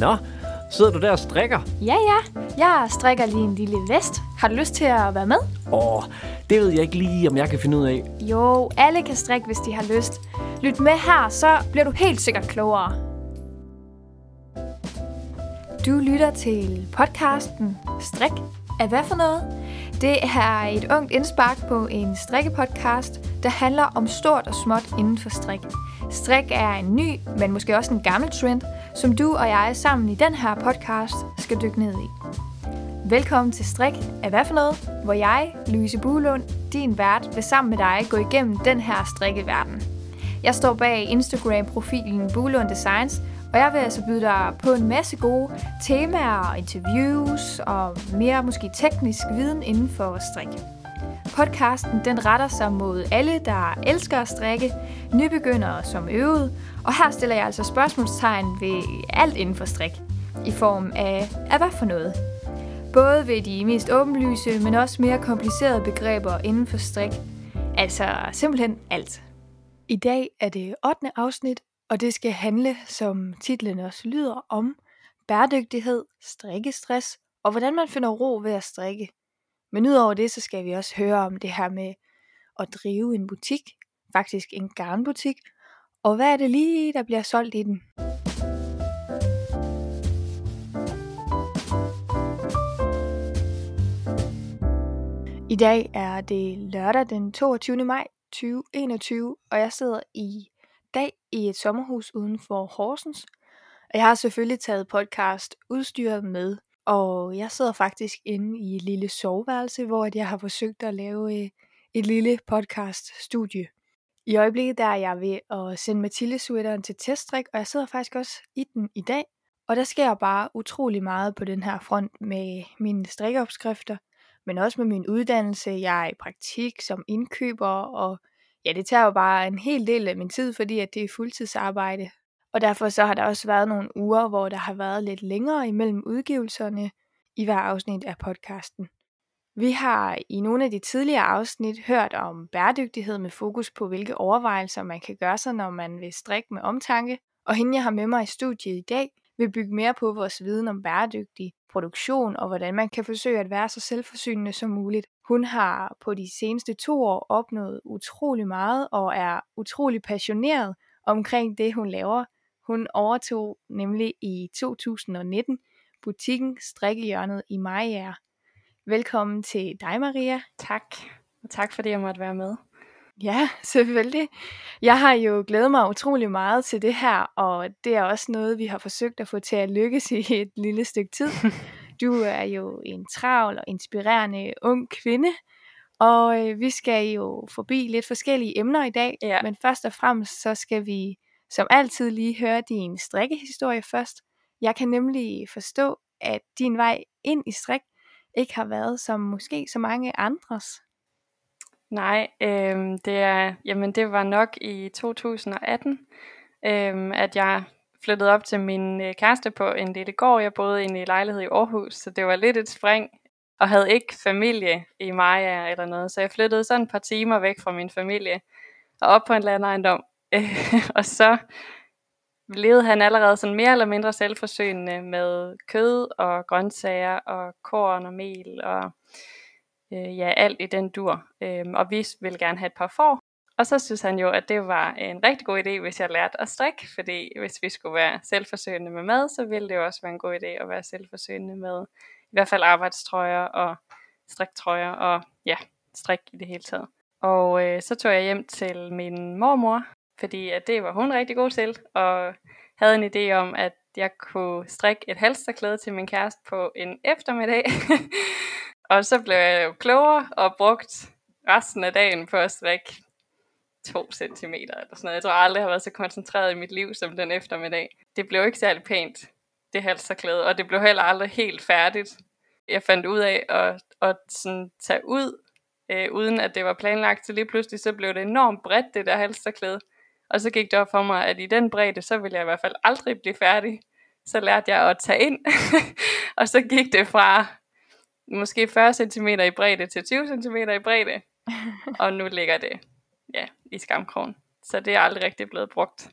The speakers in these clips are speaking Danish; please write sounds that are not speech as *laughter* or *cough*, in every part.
Nå, sidder du der og strikker? Ja, ja. Jeg strikker lige en lille vest. Har du lyst til at være med? Åh, det ved jeg ikke lige, om jeg kan finde ud af. Jo, alle kan strikke, hvis de har lyst. Lyt med her, så bliver du helt sikkert klogere. Du lytter til podcasten Strik er hvad for noget? Det er et ungt indspark på en strikkepodcast, der handler om stort og småt inden for strik. Strik er en ny, men måske også en gammel trend, som du og jeg sammen i den her podcast skal dykke ned i. Velkommen til Strik af hvad for noget, hvor jeg, Louise Buhlund, din vært, vil sammen med dig gå igennem den her strikkeverden. Jeg står bag Instagram-profilen Buhlund Designs, og jeg vil altså byde dig på en masse gode temaer og interviews og mere måske teknisk viden inden for strik. Podcasten den retter sig mod alle, der elsker at strikke, nybegyndere som øvede, og her stiller jeg altså spørgsmålstegn ved alt inden for strik, i form af, af hvad for noget. Både ved de mest åbenlyse, men også mere komplicerede begreber inden for strik. Altså simpelthen alt. I dag er det 8. afsnit, og det skal handle, som titlen også lyder, om bæredygtighed, strikkestress og hvordan man finder ro ved at strikke. Men udover det, så skal vi også høre om det her med at drive en butik, faktisk en garnbutik, og hvad er det lige, der bliver solgt i den? I dag er det lørdag den 22. maj 2021, og jeg sidder i dag i et sommerhus uden for Horsens. Og jeg har selvfølgelig taget podcast udstyret med, og jeg sidder faktisk inde i et lille soveværelse, hvor jeg har forsøgt at lave øh, et lille podcast-studie. I øjeblikket der er jeg ved at sende Mathilde sweateren til teststrik, og jeg sidder faktisk også i den i dag. Og der sker bare utrolig meget på den her front med mine strikkeopskrifter, men også med min uddannelse. Jeg er i praktik som indkøber, og ja, det tager jo bare en hel del af min tid, fordi at det er fuldtidsarbejde. Og derfor så har der også været nogle uger, hvor der har været lidt længere imellem udgivelserne i hver afsnit af podcasten. Vi har i nogle af de tidligere afsnit hørt om bæredygtighed med fokus på, hvilke overvejelser man kan gøre sig, når man vil strikke med omtanke. Og hende, jeg har med mig i studiet i dag, vil bygge mere på vores viden om bæredygtig produktion og hvordan man kan forsøge at være så selvforsynende som muligt. Hun har på de seneste to år opnået utrolig meget og er utrolig passioneret omkring det, hun laver. Hun overtog nemlig i 2019 butikken Strikkehjørnet i Majer, Velkommen til dig, Maria. Tak, og tak fordi jeg måtte være med. Ja, selvfølgelig. Jeg har jo glædet mig utrolig meget til det her, og det er også noget, vi har forsøgt at få til at lykkes i et lille stykke tid. *laughs* Du er jo en travl og inspirerende ung kvinde, og øh, vi skal jo forbi lidt forskellige emner i dag, ja. men først og fremmest så skal vi som altid lige høre din strikkehistorie først. Jeg kan nemlig forstå, at din vej ind i strik ikke har været som måske så mange andres. Nej, øh, det er, jamen det var nok i 2018, øh, at jeg flyttede op til min øh, kæreste på en lille gård. Jeg boede inde i øh, lejlighed i Aarhus, så det var lidt et spring, og havde ikke familie i Maja eller noget. Så jeg flyttede sådan et par timer væk fra min familie, og op på en landejendom. *laughs* Øh, og så levede han allerede sådan mere eller mindre selvforsynende med kød og grøntsager og korn og mel og øh, ja, alt i den dur. Øhm, og vi ville gerne have et par får. Og så synes han jo, at det var en rigtig god idé, hvis jeg lærte at strikke, fordi hvis vi skulle være selvforsøgende med mad, så ville det jo også være en god idé at være selvforsøgende med i hvert fald arbejdstrøjer og striktrøjer og ja, strik i det hele taget. Og øh, så tog jeg hjem til min mormor, fordi at det var hun rigtig god til, og havde en idé om, at jeg kunne strikke et halsterklæde til min kæreste på en eftermiddag. *laughs* Og så blev jeg jo klogere og brugt resten af dagen på at strikke 2 cm eller sådan noget. Jeg tror aldrig, jeg har været så koncentreret i mit liv som den eftermiddag. Det blev ikke særlig pænt, det halsterklæde, og det blev heller aldrig helt færdigt. Jeg fandt ud af at, at sådan tage ud, øh, uden at det var planlagt, så lige pludselig så blev det enormt bredt, det der halsterklæde. Og så gik det op for mig, at i den bredde, så ville jeg i hvert fald aldrig blive færdig. Så lærte jeg at tage ind, *laughs* og så gik det fra måske 40 cm i bredde til 20 cm i bredde. *laughs* og nu ligger det ja, i skamkrogen. Så det er aldrig rigtig blevet brugt.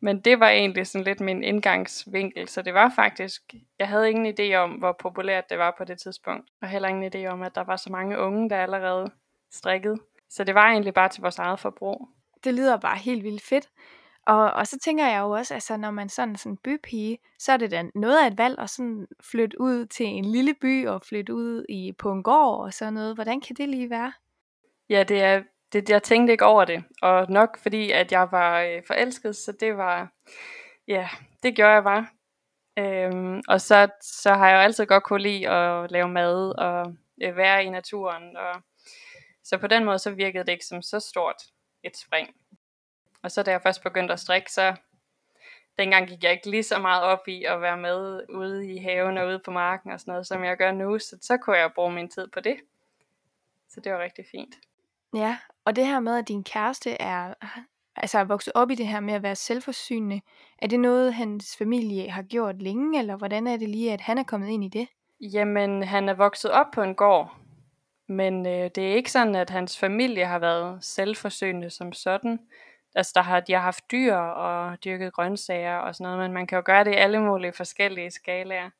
Men det var egentlig sådan lidt min indgangsvinkel, så det var faktisk, jeg havde ingen idé om, hvor populært det var på det tidspunkt, og heller ingen idé om, at der var så mange unge, der allerede strikkede. Så det var egentlig bare til vores eget forbrug. Det lyder bare helt vildt fedt. Og, og så tænker jeg jo også, altså når man sådan sådan bypige, så er det da noget af et valg at sådan flytte ud til en lille by og flytte ud i på en gård og sådan noget. Hvordan kan det lige være? Ja, det er, det, jeg tænkte ikke over det, og nok fordi, at jeg var øh, forelsket, så det var, ja, det gjorde jeg bare. Øhm, og så, så har jeg jo altid godt kunne lide at lave mad og øh, være i naturen, og så på den måde så virkede det ikke som så stort et spring. Og så da jeg først begyndte at strikke, så dengang gik jeg ikke lige så meget op i at være med ude i haven og ude på marken og sådan noget, som jeg gør nu. Så, så kunne jeg bruge min tid på det. Så det var rigtig fint. Ja, og det her med, at din kæreste er, altså er vokset op i det her med at være selvforsynende, er det noget, hans familie har gjort længe, eller hvordan er det lige, at han er kommet ind i det? Jamen, han er vokset op på en gård, men øh, det er ikke sådan, at hans familie har været selvforsynende som sådan. Altså, der har, de har haft dyr og dyrket grøntsager og sådan noget, men man kan jo gøre det i alle mulige forskellige skalaer.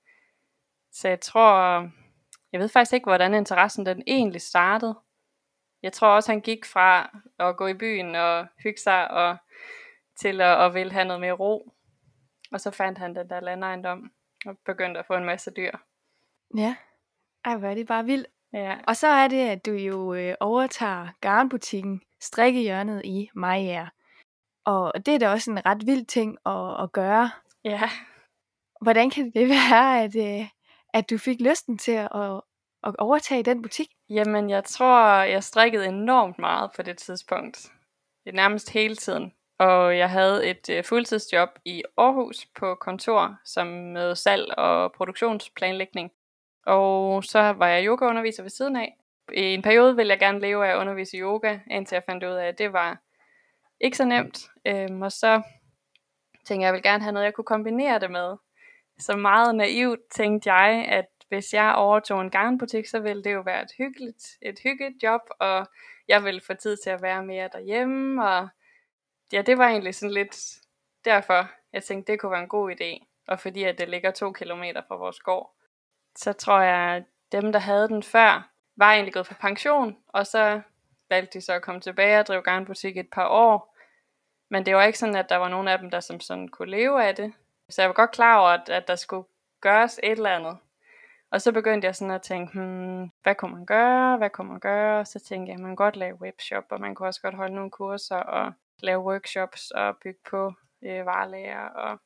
Så jeg tror, jeg ved faktisk ikke, hvordan interessen den egentlig startede. Jeg tror også, han gik fra at gå i byen og hygge sig og til at, at ville have noget mere ro. Og så fandt han den der landejendom og begyndte at få en masse dyr. Ja, ej hvor er det bare vildt. Ja. Og så er det, at du jo øh, overtager garnbutikken Strikkehjørnet i Maja. Og det er da også en ret vild ting at, at gøre. Ja. Hvordan kan det være, at, øh, at du fik lysten til at, at overtage den butik? Jamen, jeg tror, jeg strikkede enormt meget på det tidspunkt. Nærmest hele tiden. Og jeg havde et øh, fuldtidsjob i Aarhus på kontor, som med salg og produktionsplanlægning. Og så var jeg yogaunderviser ved siden af. I en periode ville jeg gerne leve af at undervise yoga, indtil jeg fandt ud af, at det var ikke så nemt. Øhm, og så tænkte jeg, at jeg ville gerne have noget, jeg kunne kombinere det med. Så meget naivt tænkte jeg, at hvis jeg overtog en garnbutik, så ville det jo være et hyggeligt, et hyggeligt job, og jeg ville få tid til at være mere derhjemme, og ja, det var egentlig sådan lidt derfor, jeg tænkte, det kunne være en god idé, og fordi at det ligger to kilometer fra vores gård. Så tror jeg, at dem, der havde den før, var egentlig gået på pension, og så valgte de så at komme tilbage og drive garnbutik et par år. Men det var ikke sådan, at der var nogen af dem, der som sådan kunne leve af det. Så jeg var godt klar over, at, at der skulle gøres et eller andet. Og så begyndte jeg sådan at tænke, hmm, hvad kunne man gøre, hvad kunne man gøre? Og så tænkte jeg, at man kunne godt lave webshop, og man kunne også godt holde nogle kurser og lave workshops og bygge på øh, varelager og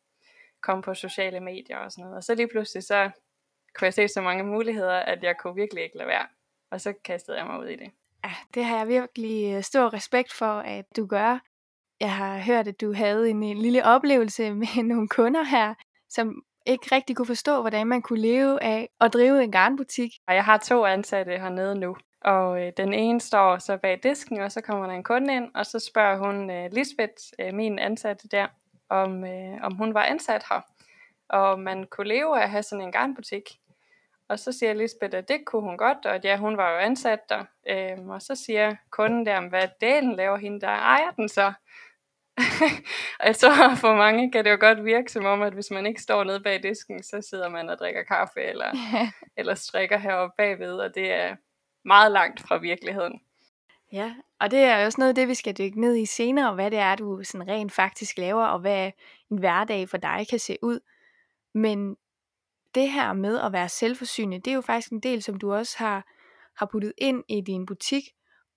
komme på sociale medier og sådan noget. Og så lige pludselig så kunne jeg se så mange muligheder, at jeg kunne virkelig ikke lade være. Og så kastede jeg mig ud i det. Ja, det har jeg virkelig øh, stor respekt for, at du gør. Jeg har hørt, at du havde en, en lille oplevelse *laughs* med nogle kunder her, som ikke rigtig kunne forstå, hvordan man kunne leve af at drive en garnbutik. Og jeg har to ansatte hernede nu, og øh, den ene står så bag disken, og så kommer der en kunde ind, og så spørger hun øh, Lisbeth, øh, min ansatte der, om, øh, om hun var ansat her, og man kunne leve af at have sådan en garnbutik. Og så siger Lisbeth, at det kunne hun godt, og at ja, hun var jo ansat der. Øhm, og så siger kunden der, hvad delen laver hende, der ejer den så. *laughs* tror, for mange kan det jo godt virke som om, at hvis man ikke står nede bag disken, så sidder man og drikker kaffe eller, *laughs* eller strikker heroppe bagved, og det er meget langt fra virkeligheden. Ja, og det er også noget af det, vi skal dykke ned i senere, hvad det er, du sådan rent faktisk laver, og hvad en hverdag for dig kan se ud. Men det her med at være selvforsynende, det er jo faktisk en del, som du også har, har puttet ind i din butik,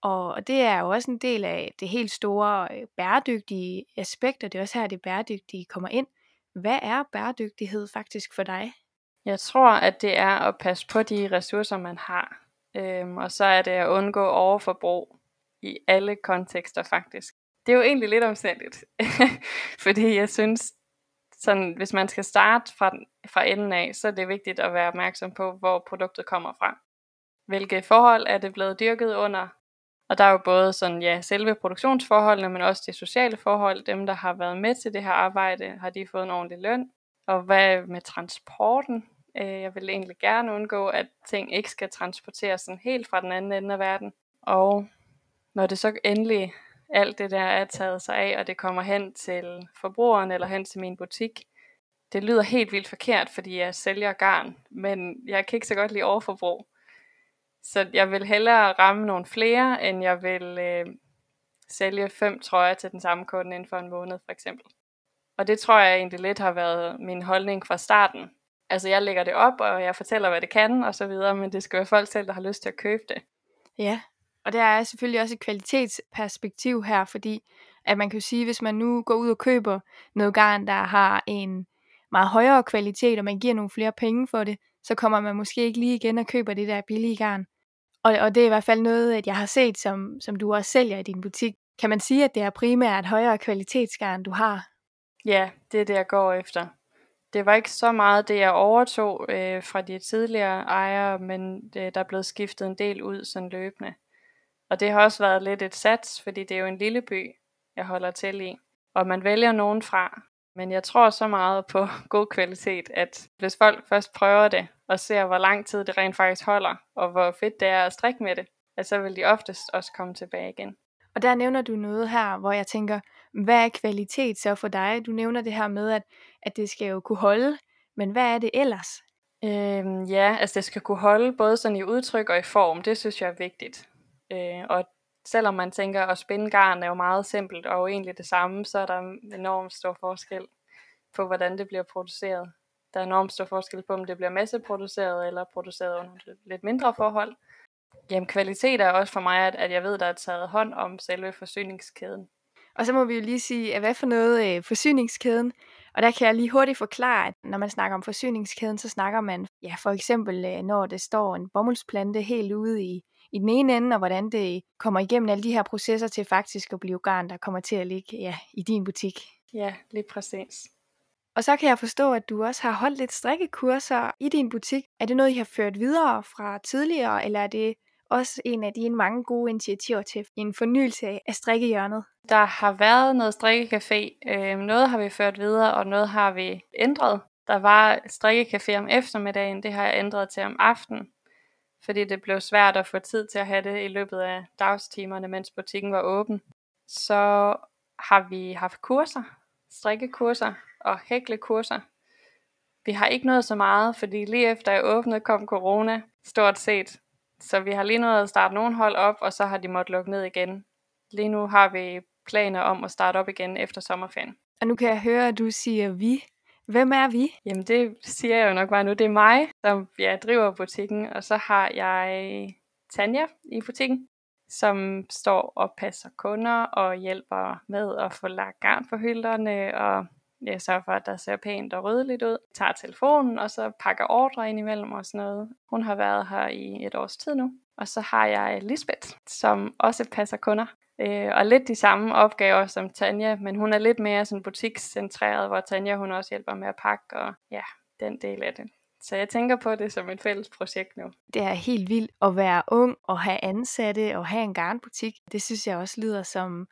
og det er jo også en del af det helt store øh, bæredygtige aspekt, og det er også her, det bæredygtige kommer ind. Hvad er bæredygtighed faktisk for dig? Jeg tror, at det er at passe på de ressourcer, man har. Øhm, og så er det at undgå overforbrug i alle kontekster faktisk. Det er jo egentlig lidt omstændigt, *laughs* fordi jeg synes, sådan, hvis man skal starte fra, fra enden af, så er det vigtigt at være opmærksom på, hvor produktet kommer fra. Hvilke forhold er det blevet dyrket under? Og der er jo både sådan, ja, selve produktionsforholdene, men også de sociale forhold. Dem, der har været med til det her arbejde, har de fået en ordentlig løn? Og hvad med transporten? Øh, jeg vil egentlig gerne undgå, at ting ikke skal transporteres sådan helt fra den anden ende af verden. Og når det så endelig alt det der er taget sig af, og det kommer hen til forbrugeren eller hen til min butik. Det lyder helt vildt forkert, fordi jeg sælger garn, men jeg kan ikke så godt lide overforbrug. Så jeg vil hellere ramme nogle flere, end jeg vil øh, sælge fem trøjer til den samme kunde inden for en måned for eksempel. Og det tror jeg egentlig lidt har været min holdning fra starten. Altså jeg lægger det op, og jeg fortæller, hvad det kan og så videre, men det skal være folk selv, der har lyst til at købe det. Ja, og der er selvfølgelig også et kvalitetsperspektiv her, fordi at man kan jo sige, hvis man nu går ud og køber noget garn, der har en meget højere kvalitet, og man giver nogle flere penge for det, så kommer man måske ikke lige igen og køber det der billige garn. Og, og det er i hvert fald noget, at jeg har set, som, som du også sælger i din butik. Kan man sige, at det er primært højere kvalitetsgarn, du har? Ja, det er det, jeg går efter. Det var ikke så meget det, jeg overtog øh, fra de tidligere ejere, men det, der er blevet skiftet en del ud sådan løbende. Og det har også været lidt et sats, fordi det er jo en lille by, jeg holder til i. Og man vælger nogen fra. Men jeg tror så meget på *laughs* god kvalitet, at hvis folk først prøver det, og ser hvor lang tid det rent faktisk holder, og hvor fedt det er at strikke med det, at så vil de oftest også komme tilbage igen. Og der nævner du noget her, hvor jeg tænker, hvad er kvalitet så for dig? Du nævner det her med, at, at det skal jo kunne holde, men hvad er det ellers? Øhm, ja, altså det skal kunne holde både sådan i udtryk og i form, det synes jeg er vigtigt. Øh, og selvom man tænker, at spænde garn er jo meget simpelt og egentlig det samme, så er der enormt stor forskel på, hvordan det bliver produceret. Der er enormt stor forskel på, om det bliver masseproduceret eller produceret under lidt mindre forhold. Jamen kvalitet er også for mig, at, at jeg ved, der er taget hånd om selve forsyningskæden. Og så må vi jo lige sige, at hvad for noget øh, forsyningskæden? Og der kan jeg lige hurtigt forklare, at når man snakker om forsyningskæden, så snakker man ja, for eksempel, øh, når det står en bomuldsplante helt ude i, i den ene ende, og hvordan det kommer igennem alle de her processer til faktisk at blive garn, der kommer til at ligge ja, i din butik. Ja, lige præcis. Og så kan jeg forstå, at du også har holdt lidt strikkekurser i din butik. Er det noget, I har ført videre fra tidligere, eller er det også en af dine mange gode initiativer til en fornyelse af strikkehjørnet? Der har været noget strikkecafé. Øh, noget har vi ført videre, og noget har vi ændret. Der var strikkecafé om eftermiddagen, det har jeg ændret til om aftenen, fordi det blev svært at få tid til at have det i løbet af dagstimerne, mens butikken var åben. Så har vi haft kurser, strikkekurser og hæklekurser. Vi har ikke nået så meget, fordi lige efter jeg åbnede, kom corona stort set. Så vi har lige nået at starte nogle hold op, og så har de måttet lukke ned igen. Lige nu har vi planer om at starte op igen efter sommerferien. Og nu kan jeg høre, at du siger vi. Hvem er vi? Jamen det siger jeg jo nok bare nu. Det er mig, som jeg driver butikken, og så har jeg Tanja i butikken, som står og passer kunder og hjælper med at få lagt garn på hylderne og jeg sørger for, at der ser pænt og rødligt ud, tager telefonen og så pakker ordre ind imellem og sådan noget. Hun har været her i et års tid nu. Og så har jeg Lisbeth, som også passer kunder. Øh, og lidt de samme opgaver som Tanja, men hun er lidt mere sådan butikscentreret, hvor Tanja hun også hjælper med at pakke og ja, den del af det. Så jeg tænker på det som et fælles projekt nu. Det er helt vildt at være ung og have ansatte og have en garnbutik. Det synes jeg også lyder som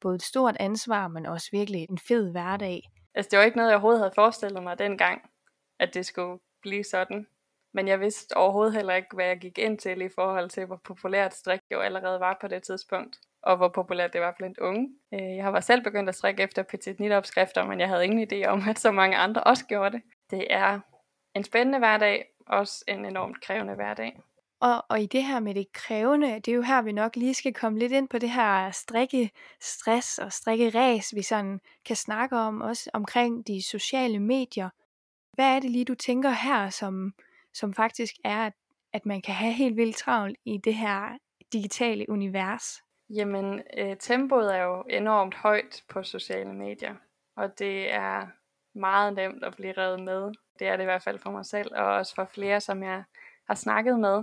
både et stort ansvar, men også virkelig en fed hverdag. Altså det var ikke noget, jeg overhovedet havde forestillet mig dengang, at det skulle blive sådan. Men jeg vidste overhovedet heller ikke, hvad jeg gik ind til i forhold til, hvor populært strik jo allerede var på det tidspunkt. Og hvor populært det var blandt unge. Øh, jeg har selv begyndt at strikke efter petit nit opskrifter, men jeg havde ingen idé om, at så mange andre også gjorde det. Det er en spændende hverdag, også en enormt krævende hverdag. Og, og i det her med det krævende, det er jo her, vi nok lige skal komme lidt ind på det her strikke stress og strikke ræs, vi sådan kan snakke om, også omkring de sociale medier. Hvad er det lige, du tænker her, som, som faktisk er, at, at man kan have helt vildt travlt i det her digitale univers? Jamen, øh, tempoet er jo enormt højt på sociale medier, og det er meget nemt at blive revet med. Det er det i hvert fald for mig selv, og også for flere, som jeg har snakket med.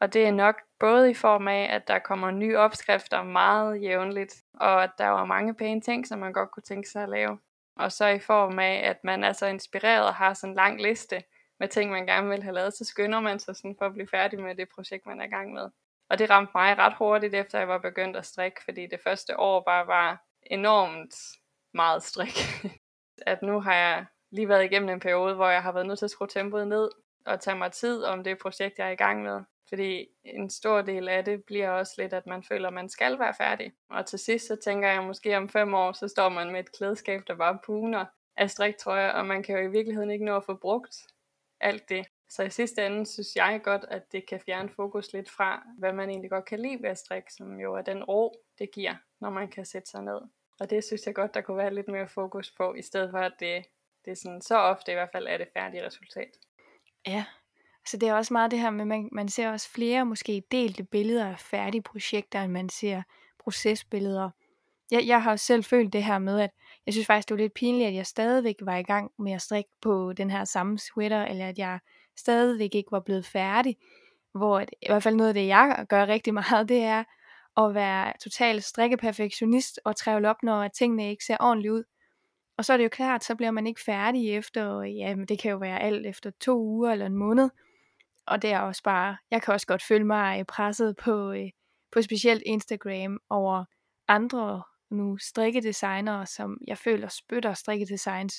Og det er nok både i form af, at der kommer nye opskrifter meget jævnligt, og at der var mange pæne ting, som man godt kunne tænke sig at lave. Og så i form af, at man er så inspireret og har sådan en lang liste med ting, man gerne vil have lavet, så skynder man sig sådan for at blive færdig med det projekt, man er i gang med. Og det ramte mig ret hurtigt, efter jeg var begyndt at strikke, fordi det første år bare var enormt meget strik. *laughs* at nu har jeg lige været igennem en periode, hvor jeg har været nødt til at skrue tempoet ned, og tage mig tid om det projekt, jeg er i gang med. Fordi en stor del af det bliver også lidt, at man føler, at man skal være færdig. Og til sidst, så tænker jeg måske om fem år, så står man med et klædeskab, der bare puner af striktrøjer, og man kan jo i virkeligheden ikke nå at få brugt alt det. Så i sidste ende synes jeg godt, at det kan fjerne fokus lidt fra, hvad man egentlig godt kan lide ved at strikke, som jo er den ro, det giver, når man kan sætte sig ned. Og det synes jeg godt, der kunne være lidt mere fokus på, i stedet for at det, det er sådan, så ofte i hvert fald er det færdige resultat. Ja, så det er også meget det her med, man, man ser også flere måske delte billeder af færdige projekter, end man ser procesbilleder. Jeg, jeg har jo selv følt det her med, at jeg synes faktisk, det var lidt pinligt, at jeg stadigvæk var i gang med at strikke på den her samme sweater, eller at jeg stadigvæk ikke var blevet færdig. Hvor at, i hvert fald noget af det, jeg gør rigtig meget, det er at være total strikkeperfektionist og trævle op, når tingene ikke ser ordentligt ud. Og så er det jo klart, så bliver man ikke færdig efter, ja, men det kan jo være alt efter to uger eller en måned. Og det er også bare, jeg kan også godt føle mig øh, presset på, øh, på specielt Instagram over andre nu strikkedesignere, som jeg føler spytter strikkedesigns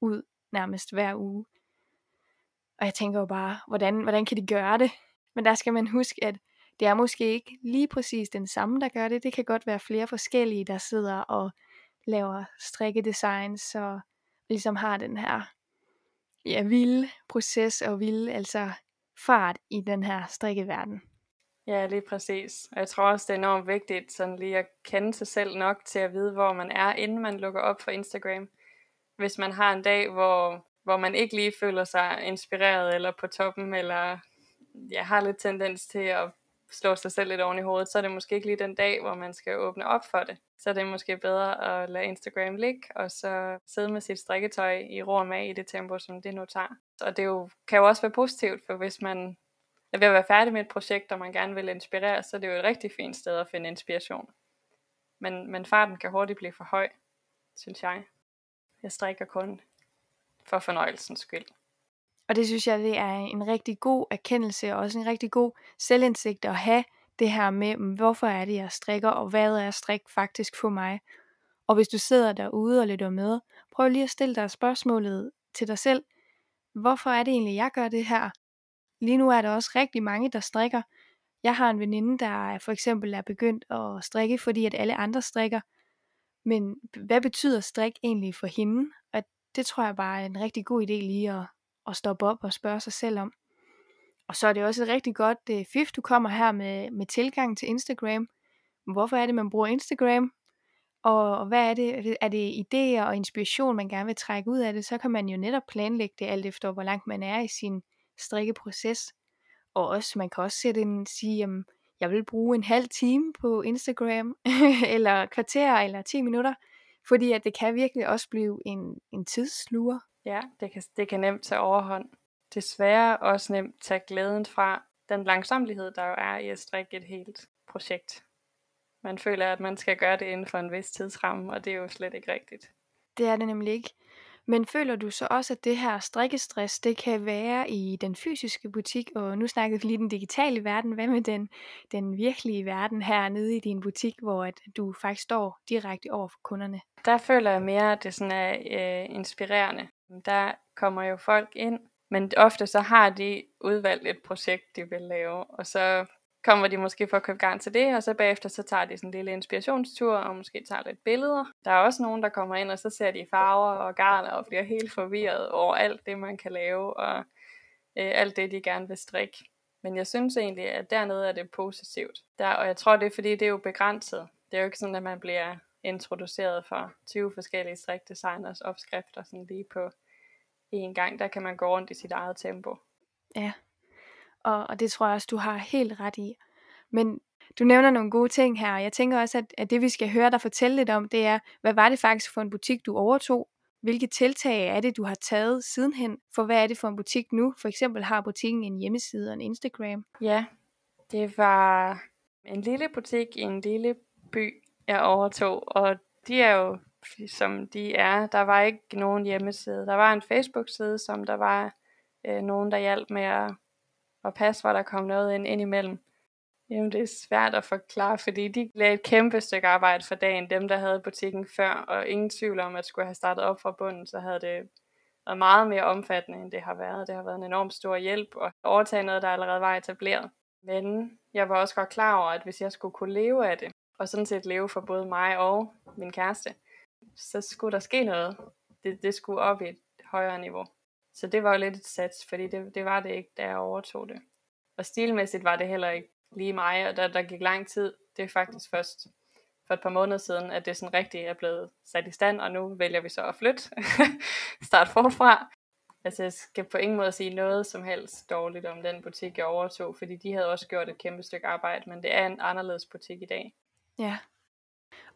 ud nærmest hver uge. Og jeg tænker jo bare, hvordan, hvordan kan de gøre det? Men der skal man huske, at det er måske ikke lige præcis den samme, der gør det. Det kan godt være flere forskellige, der sidder og laver strikkedesigns og ligesom har den her ja, vilde proces og vilde altså fart i den her strikkeverden. Ja, lige præcis. Og jeg tror også, det er enormt vigtigt sådan lige at kende sig selv nok til at vide, hvor man er, inden man lukker op for Instagram. Hvis man har en dag, hvor, hvor man ikke lige føler sig inspireret eller på toppen, eller jeg har lidt tendens til at slå sig selv lidt oven i hovedet, så er det måske ikke lige den dag, hvor man skal åbne op for det. Så er det måske bedre at lade Instagram ligge, og så sidde med sit strikketøj i ro og mag i det tempo, som det nu tager. Og det jo, kan jo også være positivt, for hvis man er ved at være færdig med et projekt, og man gerne vil inspirere, så er det jo et rigtig fint sted at finde inspiration. Men, men farten kan hurtigt blive for høj, synes jeg. Jeg strikker kun for fornøjelsens skyld. Og det synes jeg, det er en rigtig god erkendelse, og også en rigtig god selvindsigt at have det her med, hvorfor er det, jeg strikker, og hvad er strik faktisk for mig. Og hvis du sidder derude og lytter med, prøv lige at stille dig spørgsmålet til dig selv. Hvorfor er det egentlig, jeg gør det her? Lige nu er der også rigtig mange, der strikker. Jeg har en veninde, der for eksempel er begyndt at strikke, fordi at alle andre strikker. Men hvad betyder strik egentlig for hende? Det tror jeg bare er en rigtig god idé lige at, at stoppe op og spørge sig selv om. Og så er det også et rigtig godt uh, fif, du kommer her med, med tilgang til Instagram. Hvorfor er det, man bruger Instagram? Og, og hvad er det? Er det idéer og inspiration, man gerne vil trække ud af det? Så kan man jo netop planlægge det alt efter, hvor langt man er i sin strikkeproces. Og også, man kan også sætte en, sige, jamen, jeg vil bruge en halv time på Instagram, *laughs* eller kvarter, eller 10 minutter, fordi at det kan virkelig også blive en, en tidssluger. Ja, det kan, det kan nemt tage overhånd. Desværre også nemt tage glæden fra den langsomlighed, der jo er i at strikke et helt projekt. Man føler, at man skal gøre det inden for en vis tidsramme, og det er jo slet ikke rigtigt. Det er det nemlig ikke. Men føler du så også, at det her strikkestress, det kan være i den fysiske butik, og nu snakkede vi lige den digitale verden, hvad med den, den virkelige verden her nede i din butik, hvor at du faktisk står direkte over for kunderne? Der føler jeg mere, at det sådan er øh, inspirerende. Der kommer jo folk ind, men ofte så har de udvalgt et projekt, de vil lave, og så kommer de måske for at købe garn til det, og så bagefter så tager de sådan en lille inspirationstur, og måske tager lidt billeder. Der er også nogen, der kommer ind, og så ser de farver og garn, og bliver helt forvirret over alt det, man kan lave, og øh, alt det, de gerne vil strikke. Men jeg synes egentlig, at dernede er det positivt. Der, og jeg tror, det er fordi, det er jo begrænset. Det er jo ikke sådan, at man bliver introduceret for 20 forskellige strikdesigners opskrifter sådan lige på en gang. Der kan man gå rundt i sit eget tempo. Ja, og, og det tror jeg også, du har helt ret i. Men du nævner nogle gode ting her, og jeg tænker også, at, at det vi skal høre dig fortælle lidt om, det er, hvad var det faktisk for en butik, du overtog? Hvilke tiltag er det, du har taget sidenhen? For hvad er det for en butik nu? For eksempel har butikken en hjemmeside og en Instagram. Ja, det var en lille butik i en lille by, jeg overtog, og de er jo som de er. Der var ikke nogen hjemmeside. Der var en Facebook-side, som der var øh, nogen, der hjalp med at og pas hvor der kom noget ind, ind imellem. Jamen, det er svært at forklare, fordi de lagde et kæmpe stykke arbejde for dagen, dem der havde butikken før, og ingen tvivl om, at skulle have startet op fra bunden, så havde det været meget mere omfattende, end det har været. Det har været en enorm stor hjælp, at overtage noget, der allerede var etableret. Men jeg var også godt klar over, at hvis jeg skulle kunne leve af det, og sådan set leve for både mig og min kæreste, så skulle der ske noget. Det, det skulle op i et højere niveau. Så det var jo lidt et sats, fordi det, det var det ikke, da jeg overtog det. Og stilmæssigt var det heller ikke lige mig, og der, der gik lang tid. Det er faktisk først for et par måneder siden, at det sådan rigtig er blevet sat i stand, og nu vælger vi så at flytte. *laughs* Start forfra. Altså jeg skal på ingen måde sige noget som helst dårligt om den butik, jeg overtog, fordi de havde også gjort et kæmpe stykke arbejde, men det er en anderledes butik i dag. Ja.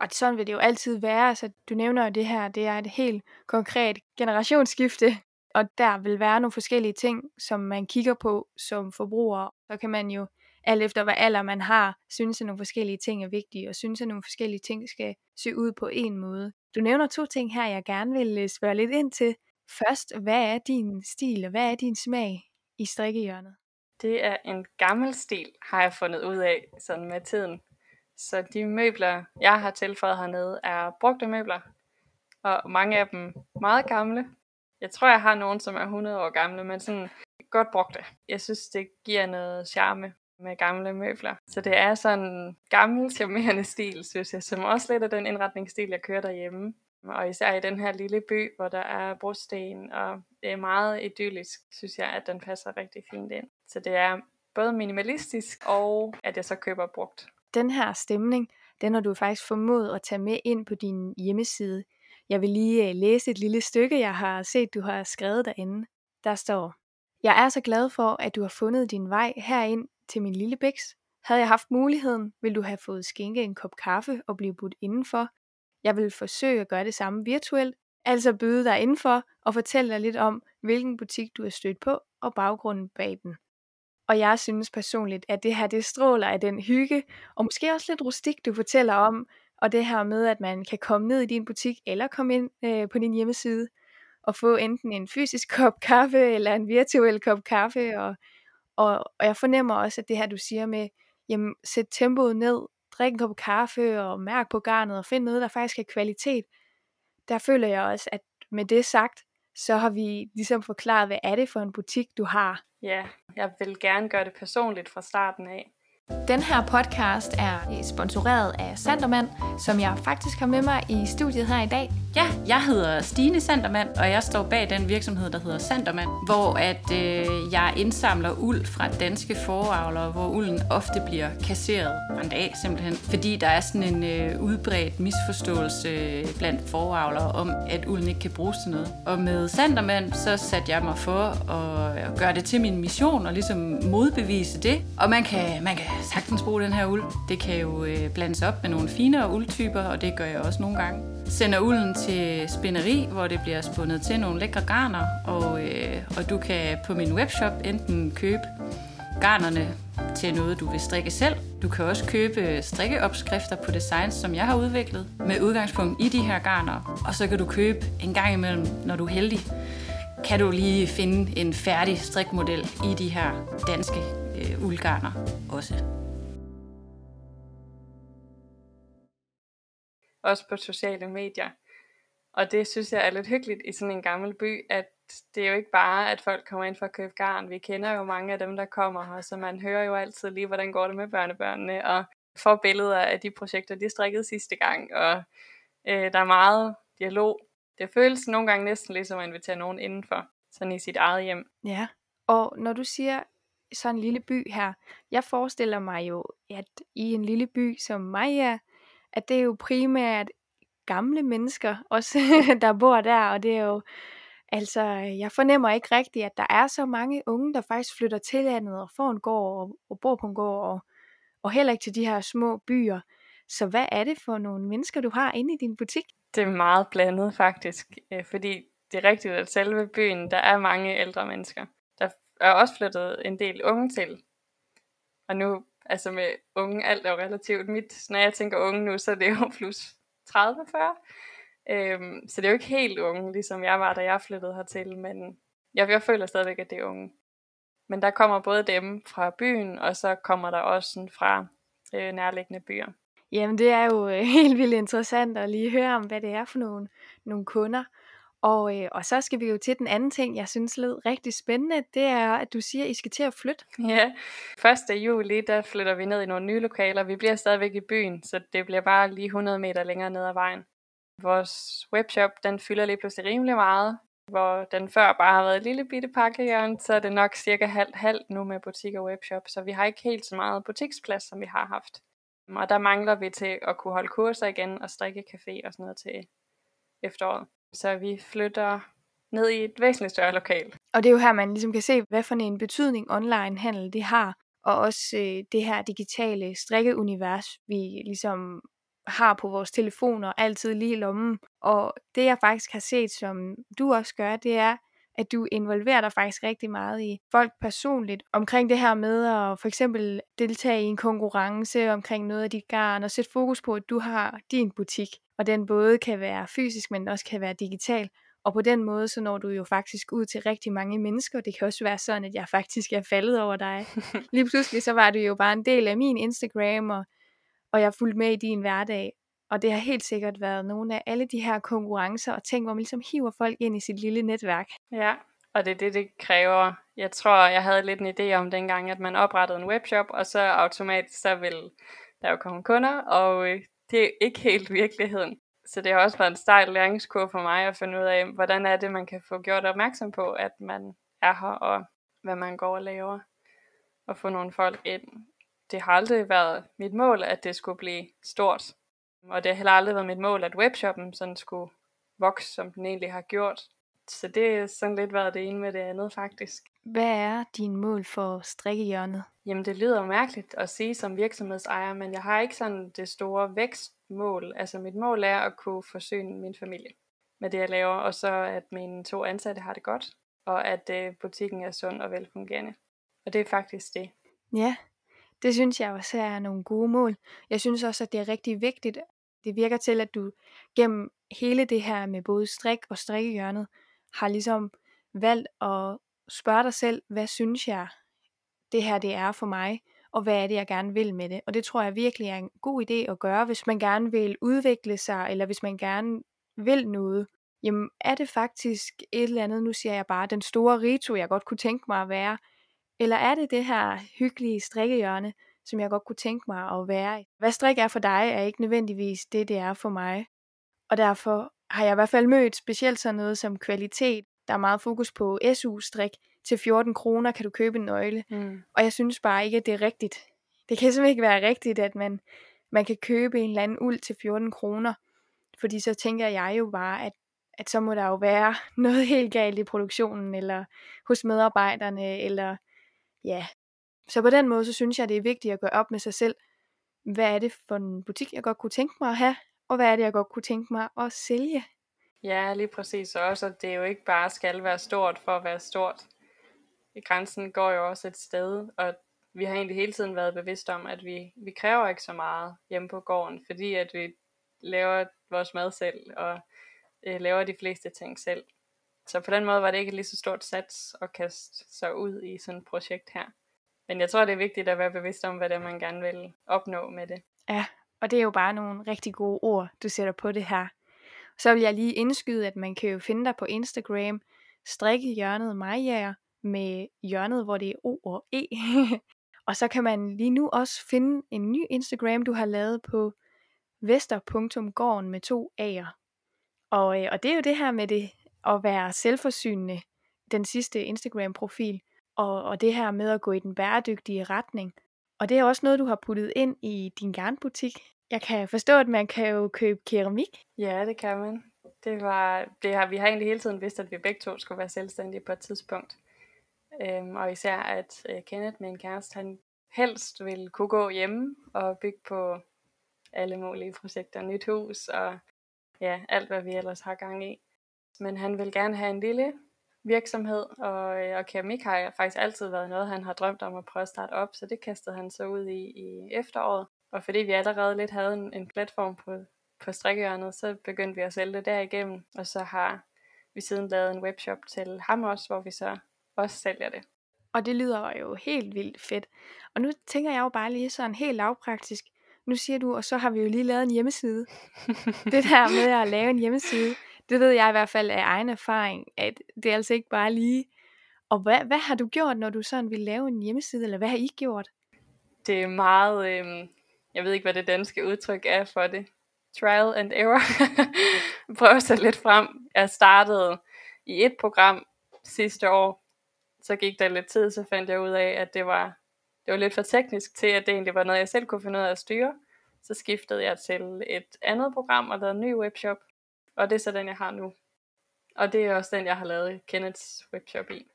Og sådan vil det jo altid være. Altså, du nævner jo det her, det er et helt konkret generationsskifte, og der vil være nogle forskellige ting, som man kigger på som forbruger. Så kan man jo alt efter hvad alder man har, synes at nogle forskellige ting er vigtige, og synes at nogle forskellige ting skal se ud på en måde. Du nævner to ting her, jeg gerne vil øh, spørge lidt ind til. Først, hvad er din stil, og hvad er din smag i strikkehjørnet? Det er en gammel stil, har jeg fundet ud af sådan med tiden. Så de møbler, jeg har tilføjet hernede, er brugte møbler, og mange af dem meget gamle. Jeg tror, jeg har nogen, som er 100 år gamle, men sådan godt brugte. Jeg synes, det giver noget charme med gamle møbler. Så det er sådan en gammel, charmerende stil, synes jeg, som også lidt af den indretningsstil, jeg kører derhjemme. Og især i den her lille by, hvor der er brosten, og det er meget idyllisk, synes jeg, at den passer rigtig fint ind. Så det er både minimalistisk, og at jeg så køber brugt. Den her stemning, den har du faktisk formået at tage med ind på din hjemmeside. Jeg vil lige øh, læse et lille stykke, jeg har set, du har skrevet derinde. Der står, Jeg er så glad for, at du har fundet din vej herind til min lille bæks. Havde jeg haft muligheden, ville du have fået skænke en kop kaffe og blive budt indenfor. Jeg vil forsøge at gøre det samme virtuelt, altså byde dig indenfor og fortælle dig lidt om, hvilken butik du er stødt på og baggrunden bag den. Og jeg synes personligt, at det her det stråler af den hygge, og måske også lidt rustik, du fortæller om, og det her med, at man kan komme ned i din butik, eller komme ind øh, på din hjemmeside, og få enten en fysisk *laughs* kop kaffe, eller en virtuel kop kaffe, og og, og jeg fornemmer også, at det her, du siger med, jamen, sæt tempoet ned, drik en kop kaffe, og mærk på garnet, og find noget, der faktisk er kvalitet. Der føler jeg også, at med det sagt, så har vi ligesom forklaret, hvad er det for en butik, du har. Ja, jeg vil gerne gøre det personligt fra starten af. Den her podcast er øh, sponsoreret af Sandermand, som jeg faktisk har med mig i studiet her i dag. Ja, jeg hedder Stine Sandermand, og jeg står bag den virksomhed, der hedder Sandermand, hvor at øh, jeg indsamler uld fra danske foravlere, hvor ulden ofte bliver kasseret brændt af simpelthen, fordi der er sådan en øh, udbredt misforståelse øh, blandt foravlere om, at ulden ikke kan bruges til noget. Og med Sandermand, så satte jeg mig for at gøre det til min mission og ligesom modbevise det. Og man kan, man kan sagtens bruge den her uld. Det kan jo øh, blandes op med nogle finere uldtyper, og det gør jeg også nogle gange. Sender ulden til spinderi, hvor det bliver spundet til nogle lækre garner, og, øh, og du kan på min webshop enten købe garnerne til noget, du vil strikke selv. Du kan også købe strikkeopskrifter på designs, som jeg har udviklet, med udgangspunkt i de her garner. Og så kan du købe en gang imellem, når du er heldig, kan du lige finde en færdig strikmodel i de her danske øh, uldgarner også. Også på sociale medier. Og det synes jeg er lidt hyggeligt i sådan en gammel by, at det er jo ikke bare, at folk kommer ind for at købe garn. Vi kender jo mange af dem, der kommer her, så man hører jo altid lige, hvordan går det med børnebørnene, og får billeder af de projekter, de strikkede sidste gang, og øh, der er meget dialog. Det føles nogle gange næsten ligesom at invitere nogen indenfor, sådan i sit eget hjem. Ja, og når du siger sådan en lille by her, jeg forestiller mig jo, at i en lille by som Maja, at det er jo primært gamle mennesker også, *laughs* der bor der, og det er jo, altså, jeg fornemmer ikke rigtigt, at der er så mange unge, der faktisk flytter til landet og får en gård og, og bor på en gård, og, og heller ikke til de her små byer. Så hvad er det for nogle mennesker, du har inde i din butik? Det er meget blandet faktisk, øh, fordi det er rigtigt, at selve byen, der er mange ældre mennesker. Der er også flyttet en del unge til. Og nu, altså med unge, alt er jo relativt mit. Når jeg tænker unge nu, så er det jo plus 30-40. Øhm, så det er jo ikke helt unge, ligesom jeg var, da jeg flyttede hertil, men jeg, jeg føler stadigvæk, at det er unge. Men der kommer både dem fra byen, og så kommer der også sådan fra øh, nærliggende byer. Jamen det er jo øh, *laughs* helt vildt interessant at lige høre om, hvad det er for nogle, nogle kunder. Og, øh, og så skal vi jo til den anden ting, jeg synes lød rigtig spændende. Det er, at du siger, at I skal til at flytte. Ja, 1. juli, der flytter vi ned i nogle nye lokaler. Vi bliver stadigvæk i byen, så det bliver bare lige 100 meter længere ned ad vejen. Vores webshop, den fylder lige pludselig rimelig meget. Hvor den før bare har været et lille bitte pakkehjørn, så er det nok cirka halvt halv nu med butik og webshop. Så vi har ikke helt så meget butiksplads, som vi har haft. Og der mangler vi til at kunne holde kurser igen og strikke café og sådan noget til efteråret. Så vi flytter ned i et væsentligt større lokal. Og det er jo her, man ligesom kan se, hvad for en betydning online handel det har, og også øh, det her digitale strikkeunivers, vi ligesom har på vores telefoner altid lige i lommen. Og det jeg faktisk har set, som du også gør, det er, at du involverer dig faktisk rigtig meget i folk personligt omkring det her med at for eksempel deltage i en konkurrence omkring noget af dit garn og sætte fokus på, at du har din butik, og den både kan være fysisk, men også kan være digital. Og på den måde, så når du jo faktisk ud til rigtig mange mennesker. Det kan også være sådan, at jeg faktisk er faldet over dig. *laughs* Lige pludselig så var du jo bare en del af min Instagram, og, og jeg fulgte med i din hverdag. Og det har helt sikkert været nogle af alle de her konkurrencer og ting, hvor man ligesom hiver folk ind i sit lille netværk. Ja, og det er det, det kræver. Jeg tror, jeg havde lidt en idé om dengang, at man oprettede en webshop, og så automatisk så vil der jo komme kunder, og øh, det er ikke helt virkeligheden. Så det har også været en stejl læringskurve for mig at finde ud af, hvordan er det, man kan få gjort opmærksom på, at man er her, og hvad man går og laver, og få nogle folk ind. Det har aldrig været mit mål, at det skulle blive stort. Og det har heller aldrig været mit mål, at webshoppen sådan skulle vokse, som den egentlig har gjort. Så det er sådan lidt været det ene med det andet, faktisk. Hvad er din mål for strikkehjørnet? Jamen, det lyder mærkeligt at sige som virksomhedsejer, men jeg har ikke sådan det store vækstmål. Altså, mit mål er at kunne forsyne min familie med det, jeg laver, og så at mine to ansatte har det godt, og at øh, butikken er sund og velfungerende. Og det er faktisk det. Ja, det synes jeg også er nogle gode mål. Jeg synes også, at det er rigtig vigtigt. Det virker til, at du gennem hele det her med både strik og strikkehjørnet, har ligesom valgt at spørge dig selv, hvad synes jeg, det her det er for mig, og hvad er det, jeg gerne vil med det. Og det tror jeg virkelig er en god idé at gøre, hvis man gerne vil udvikle sig, eller hvis man gerne vil noget. Jamen er det faktisk et eller andet, nu siger jeg bare, den store rito, jeg godt kunne tænke mig at være, eller er det det her hyggelige strikkehjørne, som jeg godt kunne tænke mig at være Hvad strik er for dig, er ikke nødvendigvis det, det er for mig. Og derfor har jeg i hvert fald mødt specielt sådan noget som kvalitet. Der er meget fokus på SU-strik. Til 14 kroner kan du købe en nøgle. Mm. Og jeg synes bare ikke, at det er rigtigt. Det kan simpelthen ikke være rigtigt, at man, man kan købe en eller anden uld til 14 kroner. Fordi så tænker jeg jo bare, at, at så må der jo være *laughs* noget helt galt i produktionen, eller hos medarbejderne, eller ja. Så på den måde, så synes jeg, det er vigtigt at gøre op med sig selv. Hvad er det for en butik, jeg godt kunne tænke mig at have? og hvad er det, jeg godt kunne tænke mig at sælge? Ja, lige præcis. Også, at det jo ikke bare skal være stort for at være stort. Grænsen går jo også et sted, og vi har egentlig hele tiden været bevidste om, at vi, vi kræver ikke så meget hjemme på gården, fordi at vi laver vores mad selv, og øh, laver de fleste ting selv. Så på den måde var det ikke lige så stort sats at kaste sig ud i sådan et projekt her. Men jeg tror, det er vigtigt at være bevidst om, hvad det er, man gerne vil opnå med det. Ja, og det er jo bare nogle rigtig gode ord, du sætter på det her. Så vil jeg lige indskyde, at man kan jo finde dig på Instagram, strikke hjørnet Majager, med hjørnet, hvor det er O og E. *laughs* og så kan man lige nu også finde en ny Instagram, du har lavet på vester.gården med to A'er. Og, øh, og det er jo det her med det at være selvforsynende, den sidste Instagram-profil, og, og det her med at gå i den bæredygtige retning. Og det er også noget, du har puttet ind i din garnbutik. Jeg kan forstå, at man kan jo købe keramik. Ja, det kan man. Det var, det har, vi har egentlig hele tiden vidst, at vi begge to skulle være selvstændige på et tidspunkt. Øhm, og især at øh, Kenneth, min kæreste, han helst ville kunne gå hjemme og bygge på alle mulige projekter, nyt hus og ja, alt hvad vi ellers har gang i. Men han vil gerne have en lille virksomhed, og, øh, og keramik har faktisk altid været noget, han har drømt om at prøve at starte op, så det kastede han så ud i i efteråret. Og fordi vi allerede lidt havde en, en platform på, på strikkehjørnet, så begyndte vi at sælge det derigennem, og så har vi siden lavet en webshop til ham også, hvor vi så også sælger det. Og det lyder jo helt vildt fedt. Og nu tænker jeg jo bare lige sådan helt lavpraktisk. Nu siger du, og så har vi jo lige lavet en hjemmeside. *laughs* det der med at lave en hjemmeside, det ved jeg i hvert fald af egen erfaring, at det er altså ikke bare lige. Og hvad, hvad har du gjort, når du sådan vil lave en hjemmeside, eller hvad har I gjort? Det er meget, øh, jeg ved ikke, hvad det danske udtryk er for det. Trial and error. *laughs* Prøv at lidt frem. Jeg startede i et program sidste år. Så gik der lidt tid, så fandt jeg ud af, at det var, det var lidt for teknisk til, at det egentlig var noget, jeg selv kunne finde ud af at styre. Så skiftede jeg til et andet program og lavede en ny webshop. Og det er så den, jeg har nu. Og det er også den, jeg har lavet Kenneths webshop i.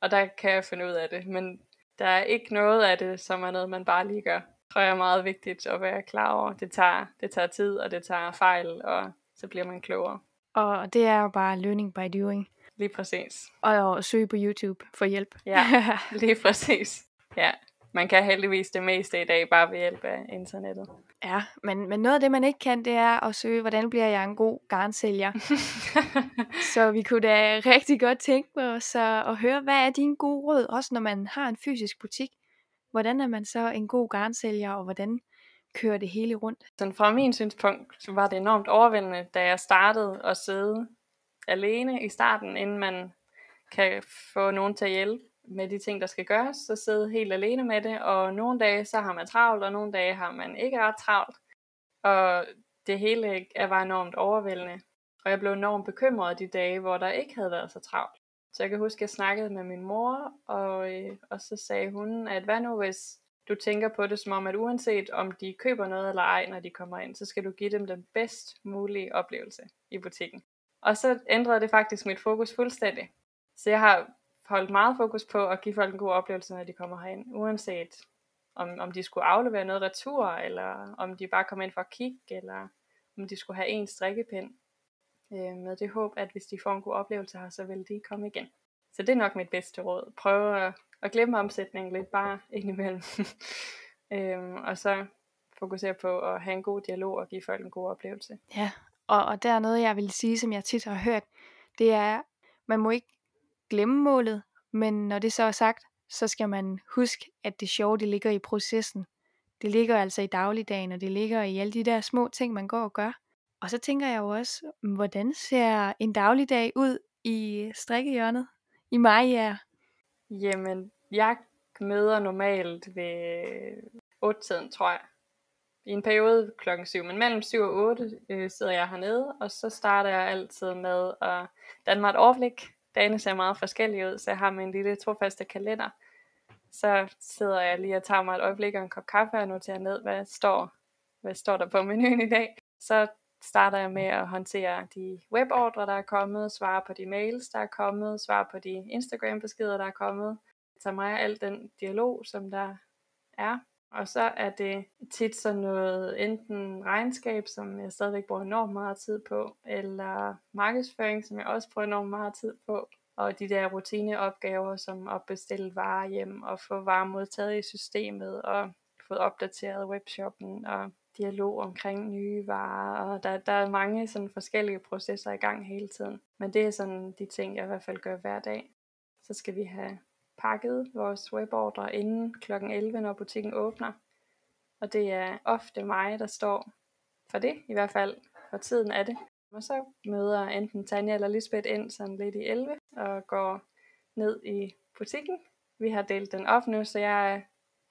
Og der kan jeg finde ud af det. Men der er ikke noget af det, som er noget, man bare lige gør. Det tror jeg er meget vigtigt at være klar over. Det tager, det tager tid, og det tager fejl, og så bliver man klogere. Og det er jo bare learning by doing. Lige præcis. Og at søge på YouTube for hjælp. Ja, *laughs* lige præcis. Ja, man kan heldigvis det meste i dag bare ved hjælp af internettet. Ja, men, men noget af det, man ikke kan, det er at søge, hvordan bliver jeg en god garnsælger. *laughs* så vi kunne da rigtig godt tænke på os at, at høre, hvad er din gode råd, også når man har en fysisk butik? Hvordan er man så en god garnsælger, og hvordan kører det hele rundt? Sådan fra min synspunkt så var det enormt overvældende, da jeg startede at sidde alene i starten, inden man kan få nogen til at hjælpe med de ting, der skal gøres, så sidde helt alene med det, og nogle dage så har man travlt, og nogle dage har man ikke ret travlt, og det hele er enormt overvældende, og jeg blev enormt bekymret de dage, hvor der ikke havde været så travlt. Så jeg kan huske, at jeg snakkede med min mor, og, øh, og så sagde hun, at hvad nu hvis du tænker på det som om, at uanset om de køber noget eller ej, når de kommer ind, så skal du give dem den bedst mulige oplevelse i butikken. Og så ændrede det faktisk mit fokus fuldstændig. Så jeg har holdt meget fokus på at give folk en god oplevelse, når de kommer herind, uanset om, om de skulle aflevere noget retur, eller om de bare kom ind for at kigge, eller om de skulle have en strikkepind, øh, med det håb, at hvis de får en god oplevelse her, så vil de komme igen. Så det er nok mit bedste råd. Prøv at, at glemme omsætningen lidt bare indimellem. *laughs* øhm, og så fokusere på at have en god dialog og give folk en god oplevelse. Ja, og, og der er noget, jeg vil sige, som jeg tit har hørt, det er, man må ikke glemme målet, men når det så er sagt, så skal man huske, at det sjove, det ligger i processen. Det ligger altså i dagligdagen, og det ligger i alle de der små ting, man går og gør. Og så tænker jeg jo også, hvordan ser en dagligdag ud i strikkehjørnet i Maja? Jamen, jeg møder normalt ved 8-tiden, tror jeg. I en periode klokken 7, men mellem 7 og 8 øh, sidder jeg hernede, og så starter jeg altid med at danne mig et overblik dagene ser meget forskellige ud, så jeg har min lille trofaste kalender. Så sidder jeg lige og tager mig et øjeblik og en kop kaffe og noterer ned, hvad står, hvad står der på menuen i dag. Så starter jeg med at håndtere de webordre, der er kommet, svare på de mails, der er kommet, svare på de Instagram-beskeder, der er kommet. Jeg tager mig al den dialog, som der er. Og så er det tit sådan noget, enten regnskab, som jeg stadigvæk bruger enormt meget tid på, eller markedsføring, som jeg også bruger enormt meget tid på, og de der rutineopgaver, som at bestille varer hjem, og få varer modtaget i systemet, og få opdateret webshoppen, og dialog omkring nye varer, og der, der er mange sådan forskellige processer i gang hele tiden. Men det er sådan de ting, jeg i hvert fald gør hver dag. Så skal vi have pakket vores webordre inden kl. 11, når butikken åbner. Og det er ofte mig, der står for det, i hvert fald for tiden af det. Og så møder enten Tanja eller Lisbeth ind sådan lidt i 11 og går ned i butikken. Vi har delt den op nu, så jeg er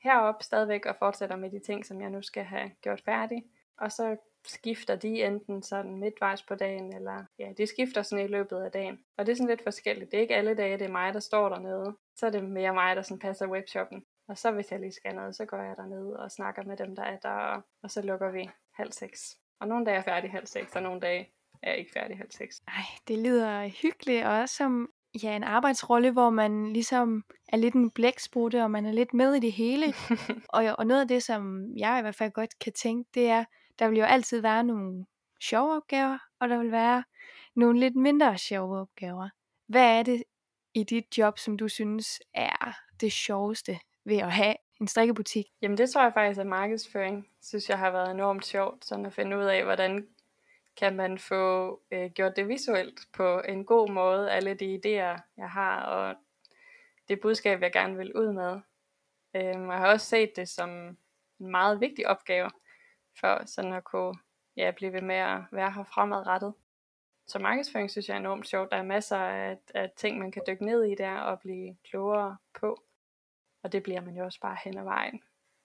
heroppe stadigvæk og fortsætter med de ting, som jeg nu skal have gjort færdig. Og så skifter de enten sådan midtvejs på dagen, eller ja, de skifter sådan i løbet af dagen. Og det er sådan lidt forskelligt. Det er ikke alle dage, det er mig, der står dernede. Så er det mere mig, der sådan passer webshoppen. Og så hvis jeg lige skal noget, så går jeg dernede og snakker med dem, der er der, og så lukker vi halv seks. Og nogle dage er færdig halv seks, og nogle dage er ikke færdig halv seks. Ej, det lyder hyggeligt, og også som ja, en arbejdsrolle, hvor man ligesom er lidt en blæksprutte, og man er lidt med i det hele. *laughs* og, og noget af det, som jeg i hvert fald godt kan tænke, det er, der vil jo altid være nogle sjove opgaver, og der vil være nogle lidt mindre sjove opgaver. Hvad er det i dit job, som du synes er det sjoveste ved at have en strikkebutik? Jamen det tror jeg faktisk er markedsføring. Synes jeg har været enormt sjovt, sådan at finde ud af, hvordan kan man få øh, gjort det visuelt på en god måde, alle de idéer, jeg har, og det budskab, jeg gerne vil ud med. Øhm, jeg har også set det som en meget vigtig opgave, for sådan at kunne ja, blive ved med at være her fremadrettet. så markedsføring synes jeg er enormt sjovt. Der er masser af, af ting, man kan dykke ned i der og blive klogere på. Og det bliver man jo også bare hen ad vejen.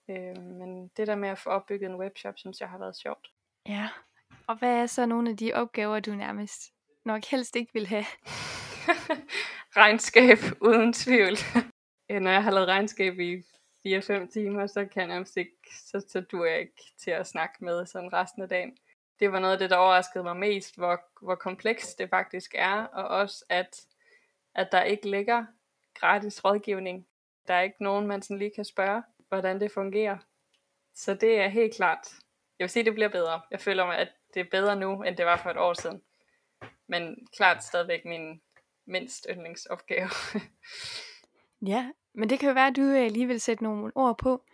Øh, men det der med at få opbygget en webshop, synes jeg har været sjovt. Ja, og hvad er så nogle af de opgaver, du nærmest nok helst ikke vil have? *laughs* regnskab, uden tvivl. *laughs* Når jeg har lavet regnskab i 4-5 timer, så kan jeg nærmest ikke, så, så du jeg ikke til at snakke med sådan resten af dagen. Det var noget af det, der overraskede mig mest, hvor, hvor komplekst det faktisk er, og også at, at der ikke ligger gratis rådgivning. Der er ikke nogen, man sådan lige kan spørge, hvordan det fungerer. Så det er helt klart, jeg vil sige, at det bliver bedre. Jeg føler mig, at det er bedre nu, end det var for et år siden. Men klart stadigvæk min mindst yndlingsopgave. *laughs* ja, men det kan jo være, at du øh, alligevel sætte nogle ord på.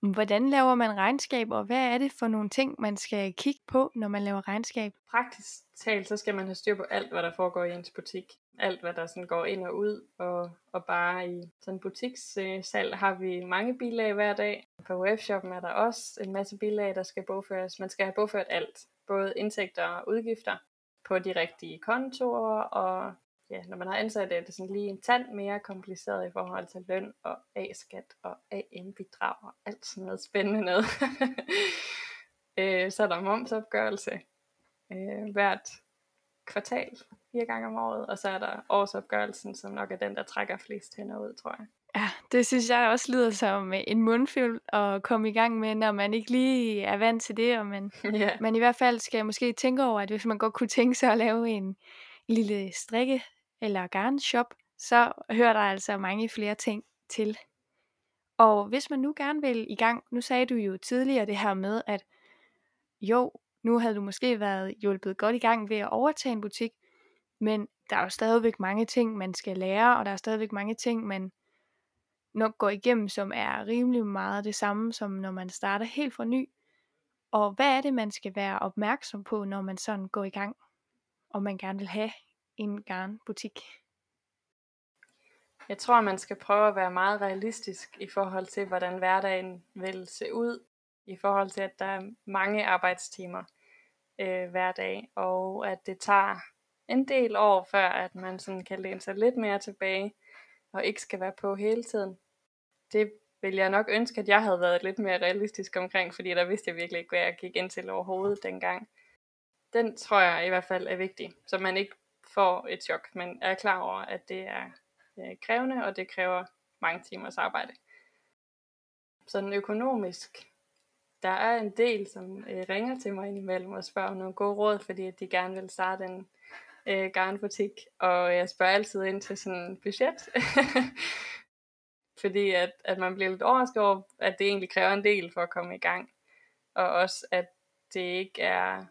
Hvordan laver man regnskab, og hvad er det for nogle ting, man skal kigge på, når man laver regnskab? Praktisk talt, så skal man have styr på alt, hvad der foregår i ens butik. Alt, hvad der sådan går ind og ud, og, og bare i sådan butikssalg har vi mange bilag hver dag. På webshoppen er der også en masse bilag, der skal bogføres. Man skal have bogført alt, både indtægter og udgifter på de rigtige kontorer, og ja, når man har ansat det, er det sådan lige en tand mere kompliceret i forhold til løn og A-skat og AM-bidrag og alt sådan noget spændende noget. *laughs* øh, så er der momsopgørelse øh, hvert kvartal, fire gange om året, og så er der årsopgørelsen, som nok er den, der trækker flest hænder ud, tror jeg. Ja, det synes jeg også lyder som en mundfuld at komme i gang med, når man ikke lige er vant til det, og man, *laughs* yeah. man i hvert fald skal måske tænke over, at hvis man godt kunne tænke sig at lave en lille strikke eller garnshop, så hører der altså mange flere ting til. Og hvis man nu gerne vil i gang, nu sagde du jo tidligere det her med, at jo, nu havde du måske været hjulpet godt i gang ved at overtage en butik, men der er jo stadigvæk mange ting, man skal lære, og der er stadigvæk mange ting, man nok går igennem, som er rimelig meget det samme, som når man starter helt fra ny. Og hvad er det, man skal være opmærksom på, når man sådan går i gang, og man gerne vil have en garnbutik? Jeg tror, man skal prøve at være meget realistisk i forhold til, hvordan hverdagen vil se ud, i forhold til, at der er mange arbejdstimer øh, hver dag, og at det tager en del år, før at man sådan kan læne sig lidt mere tilbage, og ikke skal være på hele tiden. Det vil jeg nok ønske, at jeg havde været lidt mere realistisk omkring, fordi der vidste jeg virkelig ikke, hvad jeg gik ind til overhovedet dengang. Den tror jeg i hvert fald er vigtig, så man ikke får et chok, men er klar over, at det er øh, krævende, og det kræver mange timers arbejde. Sådan økonomisk, der er en del, som øh, ringer til mig indimellem og spørger om nogle gode råd, fordi at de gerne vil starte en øh, garnbutik, og jeg spørger altid ind til sådan en budget. *laughs* fordi at, at man bliver lidt overrasket over, at det egentlig kræver en del for at komme i gang. Og også at det ikke er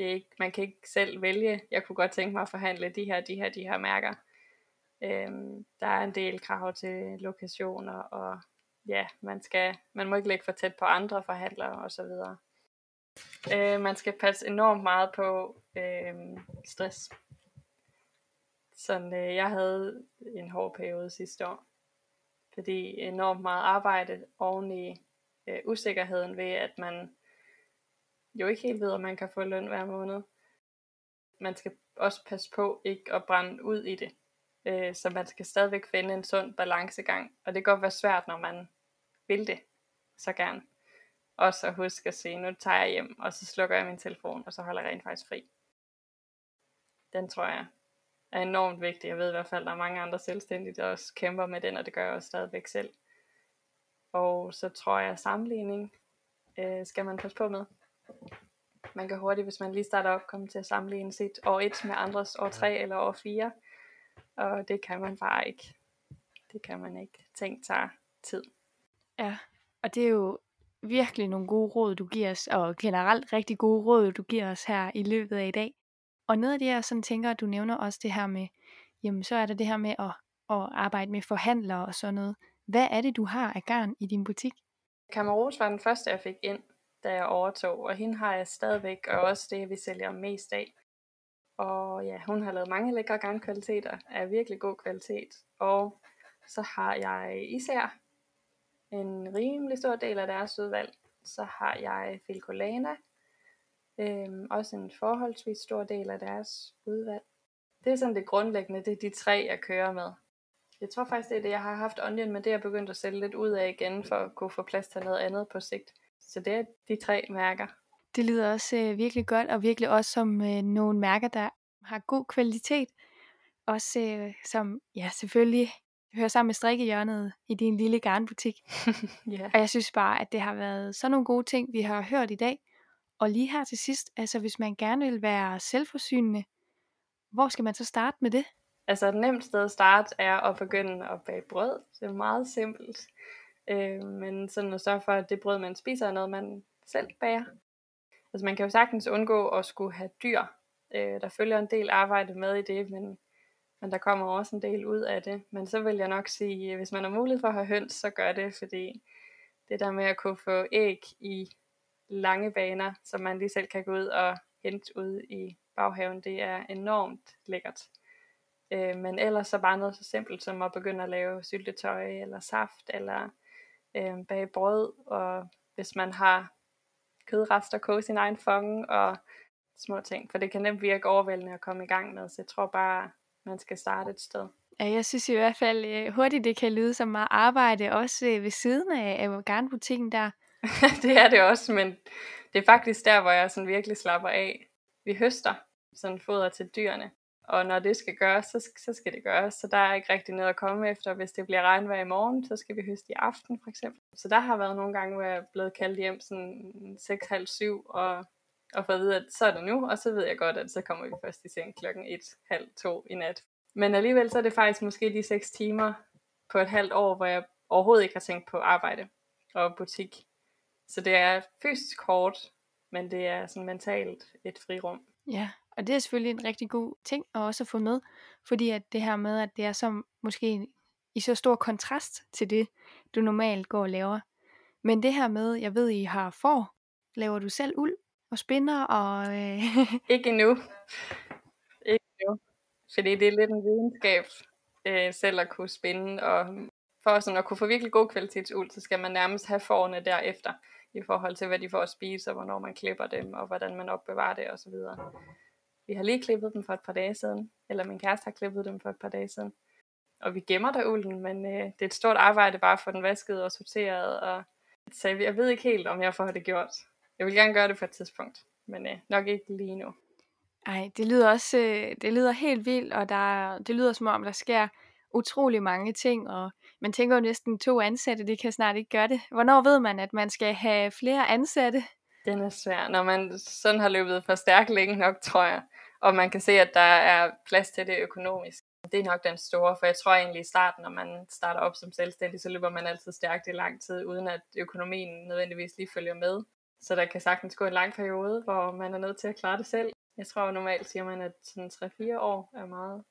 det er ikke, man kan ikke selv vælge, jeg kunne godt tænke mig at forhandle de her, de her, de her mærker. Øhm, der er en del krav til lokationer, og ja, man, skal, man må ikke ligge for tæt på andre forhandlere osv. Øh, man skal passe enormt meget på øh, stress. Sådan, øh, jeg havde en hård periode sidste år, fordi enormt meget arbejde oven i øh, usikkerheden ved, at man jo ikke helt ved, om man kan få løn hver måned. Man skal også passe på ikke at brænde ud i det. Øh, så man skal stadigvæk finde en sund balancegang. Og det kan godt være svært, når man vil det så gerne. Og så huske at sige, nu tager jeg hjem, og så slukker jeg min telefon, og så holder jeg rent faktisk fri. Den tror jeg er enormt vigtig. Jeg ved i hvert fald, at der er mange andre selvstændige, der også kæmper med den, og det gør jeg også stadigvæk selv. Og så tror jeg, at sammenligning øh, skal man passe på med. Man kan hurtigt, hvis man lige starter op, komme til at sammenligne sit år 1 med andres år 3 eller år 4. Og det kan man bare ikke. Det kan man ikke. Tænk tager tid. Ja, og det er jo virkelig nogle gode råd, du giver os, og generelt rigtig gode råd, du giver os her i løbet af i dag. Og noget af det, jeg sådan tænker, at du nævner også det her med, jamen så er der det her med at, at arbejde med forhandlere og sådan noget. Hvad er det, du har af garn i din butik? Kamaros var den første, jeg fik ind da jeg overtog, og hende har jeg stadigvæk, og også det, vi sælger mest af. Og ja, hun har lavet mange lækre garnkvaliteter af virkelig god kvalitet. Og så har jeg især en rimelig stor del af deres udvalg. Så har jeg Filcolana, Øhm, også en forholdsvis stor del af deres udvalg. Det er sådan det grundlæggende, det er de tre, jeg kører med. Jeg tror faktisk, det er det, jeg har haft Onion, men det er jeg begyndt at sælge lidt ud af igen, for at kunne få plads til noget andet på sigt. Så det er de tre mærker. Det lyder også øh, virkelig godt, og virkelig også som øh, nogle mærker, der har god kvalitet. Også øh, som, ja, selvfølgelig hører sammen med strikkehjørnet i din lille garnbutik. *laughs* ja. Og jeg synes bare, at det har været sådan nogle gode ting, vi har hørt i dag. Og lige her til sidst, altså hvis man gerne vil være selvforsynende, hvor skal man så starte med det? Altså et nemt sted at starte er at begynde at bage brød. Det er meget simpelt. Øh, men sådan at sørge for, at det brød, man spiser, er noget, man selv bager. Altså man kan jo sagtens undgå at skulle have dyr. Øh, der følger en del arbejde med i det, men, men der kommer også en del ud af det. Men så vil jeg nok sige, øh, hvis man har mulighed for at have høns, så gør det, fordi det der med at kunne få æg i lange baner, som man lige selv kan gå ud og hente ud i baghaven, det er enormt lækkert. Øh, men ellers så bare noget så simpelt som at begynde at lave syltetøj eller saft eller øh, bage brød. Og hvis man har kødrester, koge sin egen fong og små ting. For det kan nemt virke overvældende at komme i gang med. Så jeg tror bare, man skal starte et sted. Ja, jeg synes i hvert fald øh, hurtigt, det kan lyde som meget arbejde, også øh, ved siden af, af garnbutikken der. *laughs* det er det også, men det er faktisk der, hvor jeg sådan virkelig slapper af. Vi høster sådan foder til dyrene, og når det skal gøres, så, så skal det gøres. Så der er ikke rigtig noget at komme efter. Hvis det bliver regnvejr i morgen, så skal vi høste i aften for eksempel. Så der har været nogle gange, hvor jeg er blevet kaldt hjem sådan 6.30 og, og fået at vide, at så er det nu, og så ved jeg godt, at så kommer vi først i seng klokken 1.30 i nat. Men alligevel så er det faktisk måske de 6 timer på et halvt år, hvor jeg overhovedet ikke har tænkt på arbejde og butik. Så det er fysisk hårdt, men det er sådan mentalt et frirum. Ja, og det er selvfølgelig en rigtig god ting at også få med, fordi at det her med, at det er så måske i så stor kontrast til det, du normalt går og laver. Men det her med, jeg ved, I har for, laver du selv uld og spinder og... Øh... Ikke endnu. *laughs* Ikke endnu. Fordi det er lidt en videnskab øh, selv at kunne spinde, og for sådan at kunne få virkelig god kvalitetsuld, så skal man nærmest have forne derefter, i forhold til hvad de får at spise, og hvornår man klipper dem, og hvordan man opbevarer det osv. Vi har lige klippet dem for et par dage siden, eller min kæreste har klippet dem for et par dage siden. Og vi gemmer der ulden, men øh, det er et stort arbejde bare at få den vasket og sorteret. Og, så jeg ved ikke helt, om jeg får det gjort. Jeg vil gerne gøre det på et tidspunkt, men øh, nok ikke lige nu. Ej, det lyder også øh, det lyder helt vildt, og der, det lyder som om, der sker utrolig mange ting, og man tænker jo næsten to ansatte, det kan snart ikke gøre det. Hvornår ved man, at man skal have flere ansatte? Den er svær, når man sådan har løbet for stærkt længe nok, tror jeg og man kan se, at der er plads til det økonomisk. Det er nok den store, for jeg tror egentlig i starten, når man starter op som selvstændig, så løber man altid stærkt i lang tid, uden at økonomien nødvendigvis lige følger med. Så der kan sagtens gå en lang periode, hvor man er nødt til at klare det selv. Jeg tror normalt siger man, at sådan 3-4 år er meget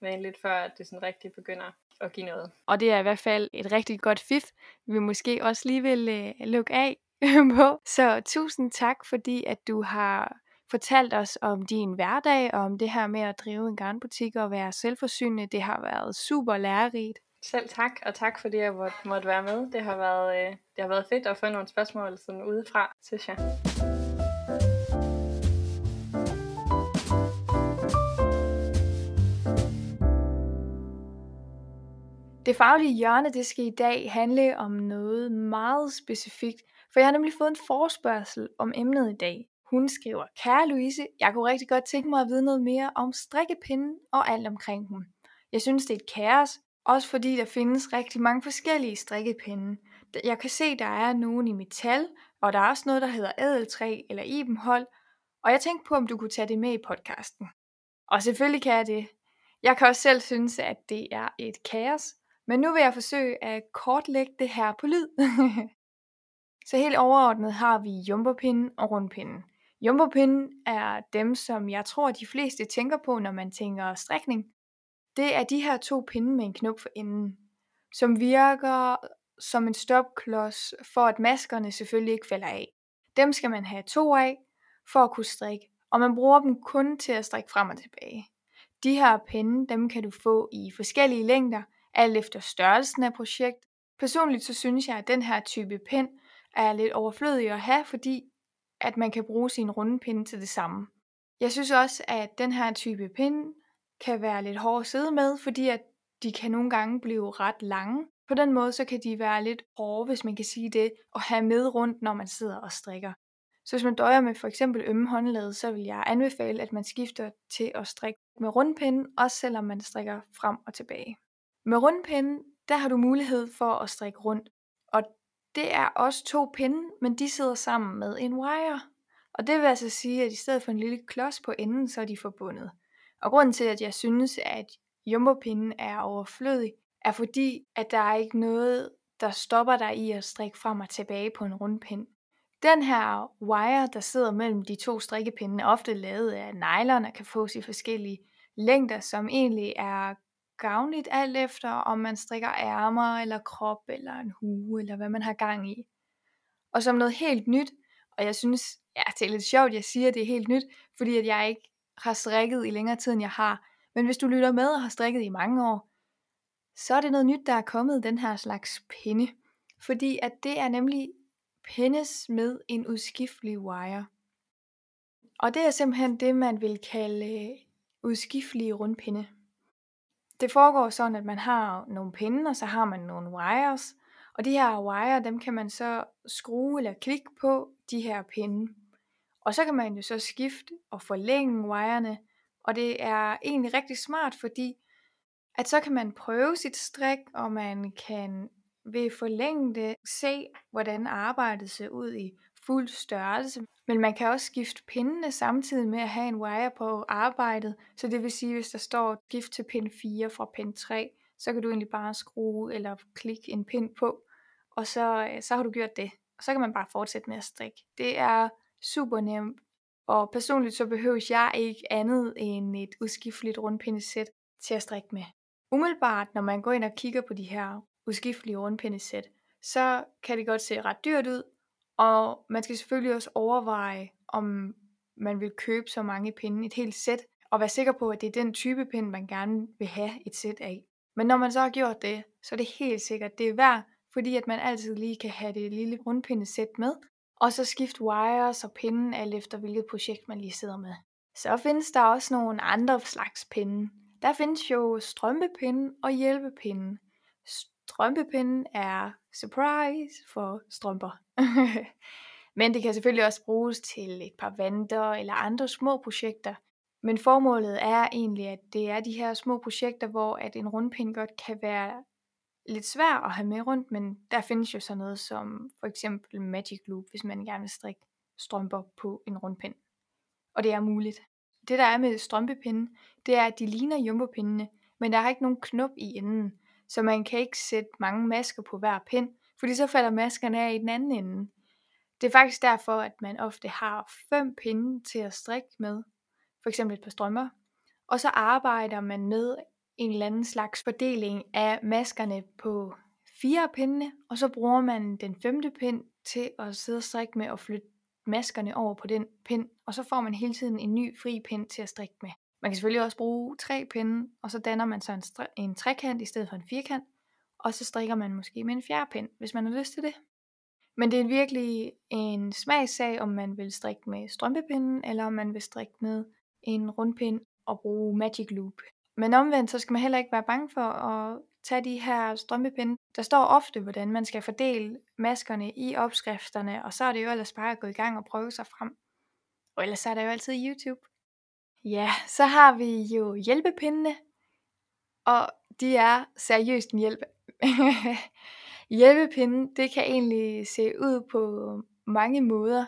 vanligt, før at det sådan rigtig begynder at give noget. Og det er i hvert fald et rigtig godt fif, vi måske også lige vil øh, lukke af *laughs* på. Så tusind tak, fordi at du har fortalt os om din hverdag og om det her med at drive en garnbutik og være selvforsynende. Det har været super lærerigt. Selv tak, og tak fordi jeg måtte, måtte være med. Det har været, øh, det har været fedt at få nogle spørgsmål sådan udefra, synes jeg. Det faglige hjørne, det skal i dag handle om noget meget specifikt, for jeg har nemlig fået en forspørgsel om emnet i dag. Hun skriver, kære Louise, jeg kunne rigtig godt tænke mig at vide noget mere om strikkepinden og alt omkring dem. Jeg synes, det er et kaos, også fordi der findes rigtig mange forskellige strikkepinde. Jeg kan se, der er nogen i metal, og der er også noget, der hedder ædeltræ eller ibenhold, og jeg tænkte på, om du kunne tage det med i podcasten. Og selvfølgelig kan jeg det. Jeg kan også selv synes, at det er et kaos, men nu vil jeg forsøge at kortlægge det her på lyd. *laughs* Så helt overordnet har vi jumperpinden og rundpinden. Jumbopinden er dem, som jeg tror, de fleste tænker på, når man tænker strikning. Det er de her to pinde med en knop for enden, som virker som en stopklods, for at maskerne selvfølgelig ikke falder af. Dem skal man have to af, for at kunne strikke, og man bruger dem kun til at strikke frem og tilbage. De her pinde, dem kan du få i forskellige længder, alt efter størrelsen af projekt. Personligt så synes jeg, at den her type pind er lidt overflødig at have, fordi at man kan bruge sin runde pinde til det samme. Jeg synes også, at den her type pinde kan være lidt hård at sidde med, fordi at de kan nogle gange blive ret lange. På den måde så kan de være lidt hårde, hvis man kan sige det, og have med rundt, når man sidder og strikker. Så hvis man døjer med for eksempel ømme håndled, så vil jeg anbefale, at man skifter til at strikke med rundpinden, også selvom man strikker frem og tilbage. Med rundpinden, der har du mulighed for at strikke rundt, og det er også to pinde, men de sidder sammen med en wire. Og det vil altså sige, at i stedet for en lille klods på enden, så er de forbundet. Og grunden til, at jeg synes, at jumbopinden er overflødig, er fordi, at der er ikke noget, der stopper dig i at strikke frem og tilbage på en rundpind. Den her wire, der sidder mellem de to strikkepinde, er ofte lavet af nylon og kan fås i forskellige længder, som egentlig er gavnligt alt efter, om man strikker ærmer eller krop eller en hue, eller hvad man har gang i. Og som noget helt nyt, og jeg synes, ja, det er lidt sjovt, jeg siger, at det er helt nyt, fordi at jeg ikke har strikket i længere tid, end jeg har. Men hvis du lytter med og har strikket i mange år, så er det noget nyt, der er kommet, den her slags pinde. Fordi at det er nemlig pindes med en udskiftelig wire. Og det er simpelthen det, man vil kalde øh, udskiftelige rundpinde. Det foregår sådan, at man har nogle pinde, og så har man nogle wires. Og de her wire, dem kan man så skrue eller klikke på de her pinde. Og så kan man jo så skifte og forlænge wirene. Og det er egentlig rigtig smart, fordi at så kan man prøve sit strik, og man kan ved forlænge det se, hvordan arbejdet ser ud i fuld størrelse. Men man kan også skifte pindene samtidig med at have en wire på arbejdet. Så det vil sige, hvis der står gift til pind 4 fra pind 3, så kan du egentlig bare skrue eller klikke en pind på, og så, øh, så har du gjort det. Og så kan man bare fortsætte med at strikke. Det er super nemt, og personligt så behøver jeg ikke andet end et udskifteligt rundpindesæt til at strikke med. Umiddelbart, når man går ind og kigger på de her udskiftelige rundpindesæt, så kan det godt se ret dyrt ud, og man skal selvfølgelig også overveje, om man vil købe så mange pinde, et helt sæt, og være sikker på, at det er den type pind, man gerne vil have et sæt af. Men når man så har gjort det, så er det helt sikkert, det er værd, fordi at man altid lige kan have det lille rundpindesæt med, og så skifte wires og pinden alt efter hvilket projekt man lige sidder med. Så findes der også nogle andre slags pinde. Der findes jo strømpepinden og hjælpepinden. Strømpepinden er surprise for strømper. *laughs* Men det kan selvfølgelig også bruges til et par vanter eller andre små projekter. Men formålet er egentlig, at det er de her små projekter, hvor at en rundpind godt kan være lidt svær at have med rundt, men der findes jo sådan noget som for eksempel Magic Loop, hvis man gerne vil strikke strømper på en rundpind. Og det er muligt. Det der er med strømpepinde, det er, at de ligner jumbopindene, men der er ikke nogen knop i enden, så man kan ikke sætte mange masker på hver pind, fordi så falder maskerne af i den anden ende. Det er faktisk derfor, at man ofte har fem pinde til at strikke med, for eksempel et par strømper, og så arbejder man med en eller anden slags fordeling af maskerne på fire pinde, og så bruger man den femte pind til at sidde og strikke med og flytte maskerne over på den pind, og så får man hele tiden en ny fri pind til at strikke med. Man kan selvfølgelig også bruge tre pinde, og så danner man så en, en trekant i stedet for en firkant, og så strikker man måske med en fjerde pind, hvis man har lyst til det. Men det er virkelig en smagssag, om man vil strikke med strømpepinden, eller om man vil strikke med en rundpind og bruge Magic Loop. Men omvendt, så skal man heller ikke være bange for at tage de her strømpepinde. Der står ofte, hvordan man skal fordele maskerne i opskrifterne, og så er det jo ellers bare at gå i gang og prøve sig frem. Og ellers er der jo altid YouTube. Ja, så har vi jo hjælpepindene, og de er seriøst en hjælp. *laughs* Hjælpepinden, det kan egentlig se ud på mange måder,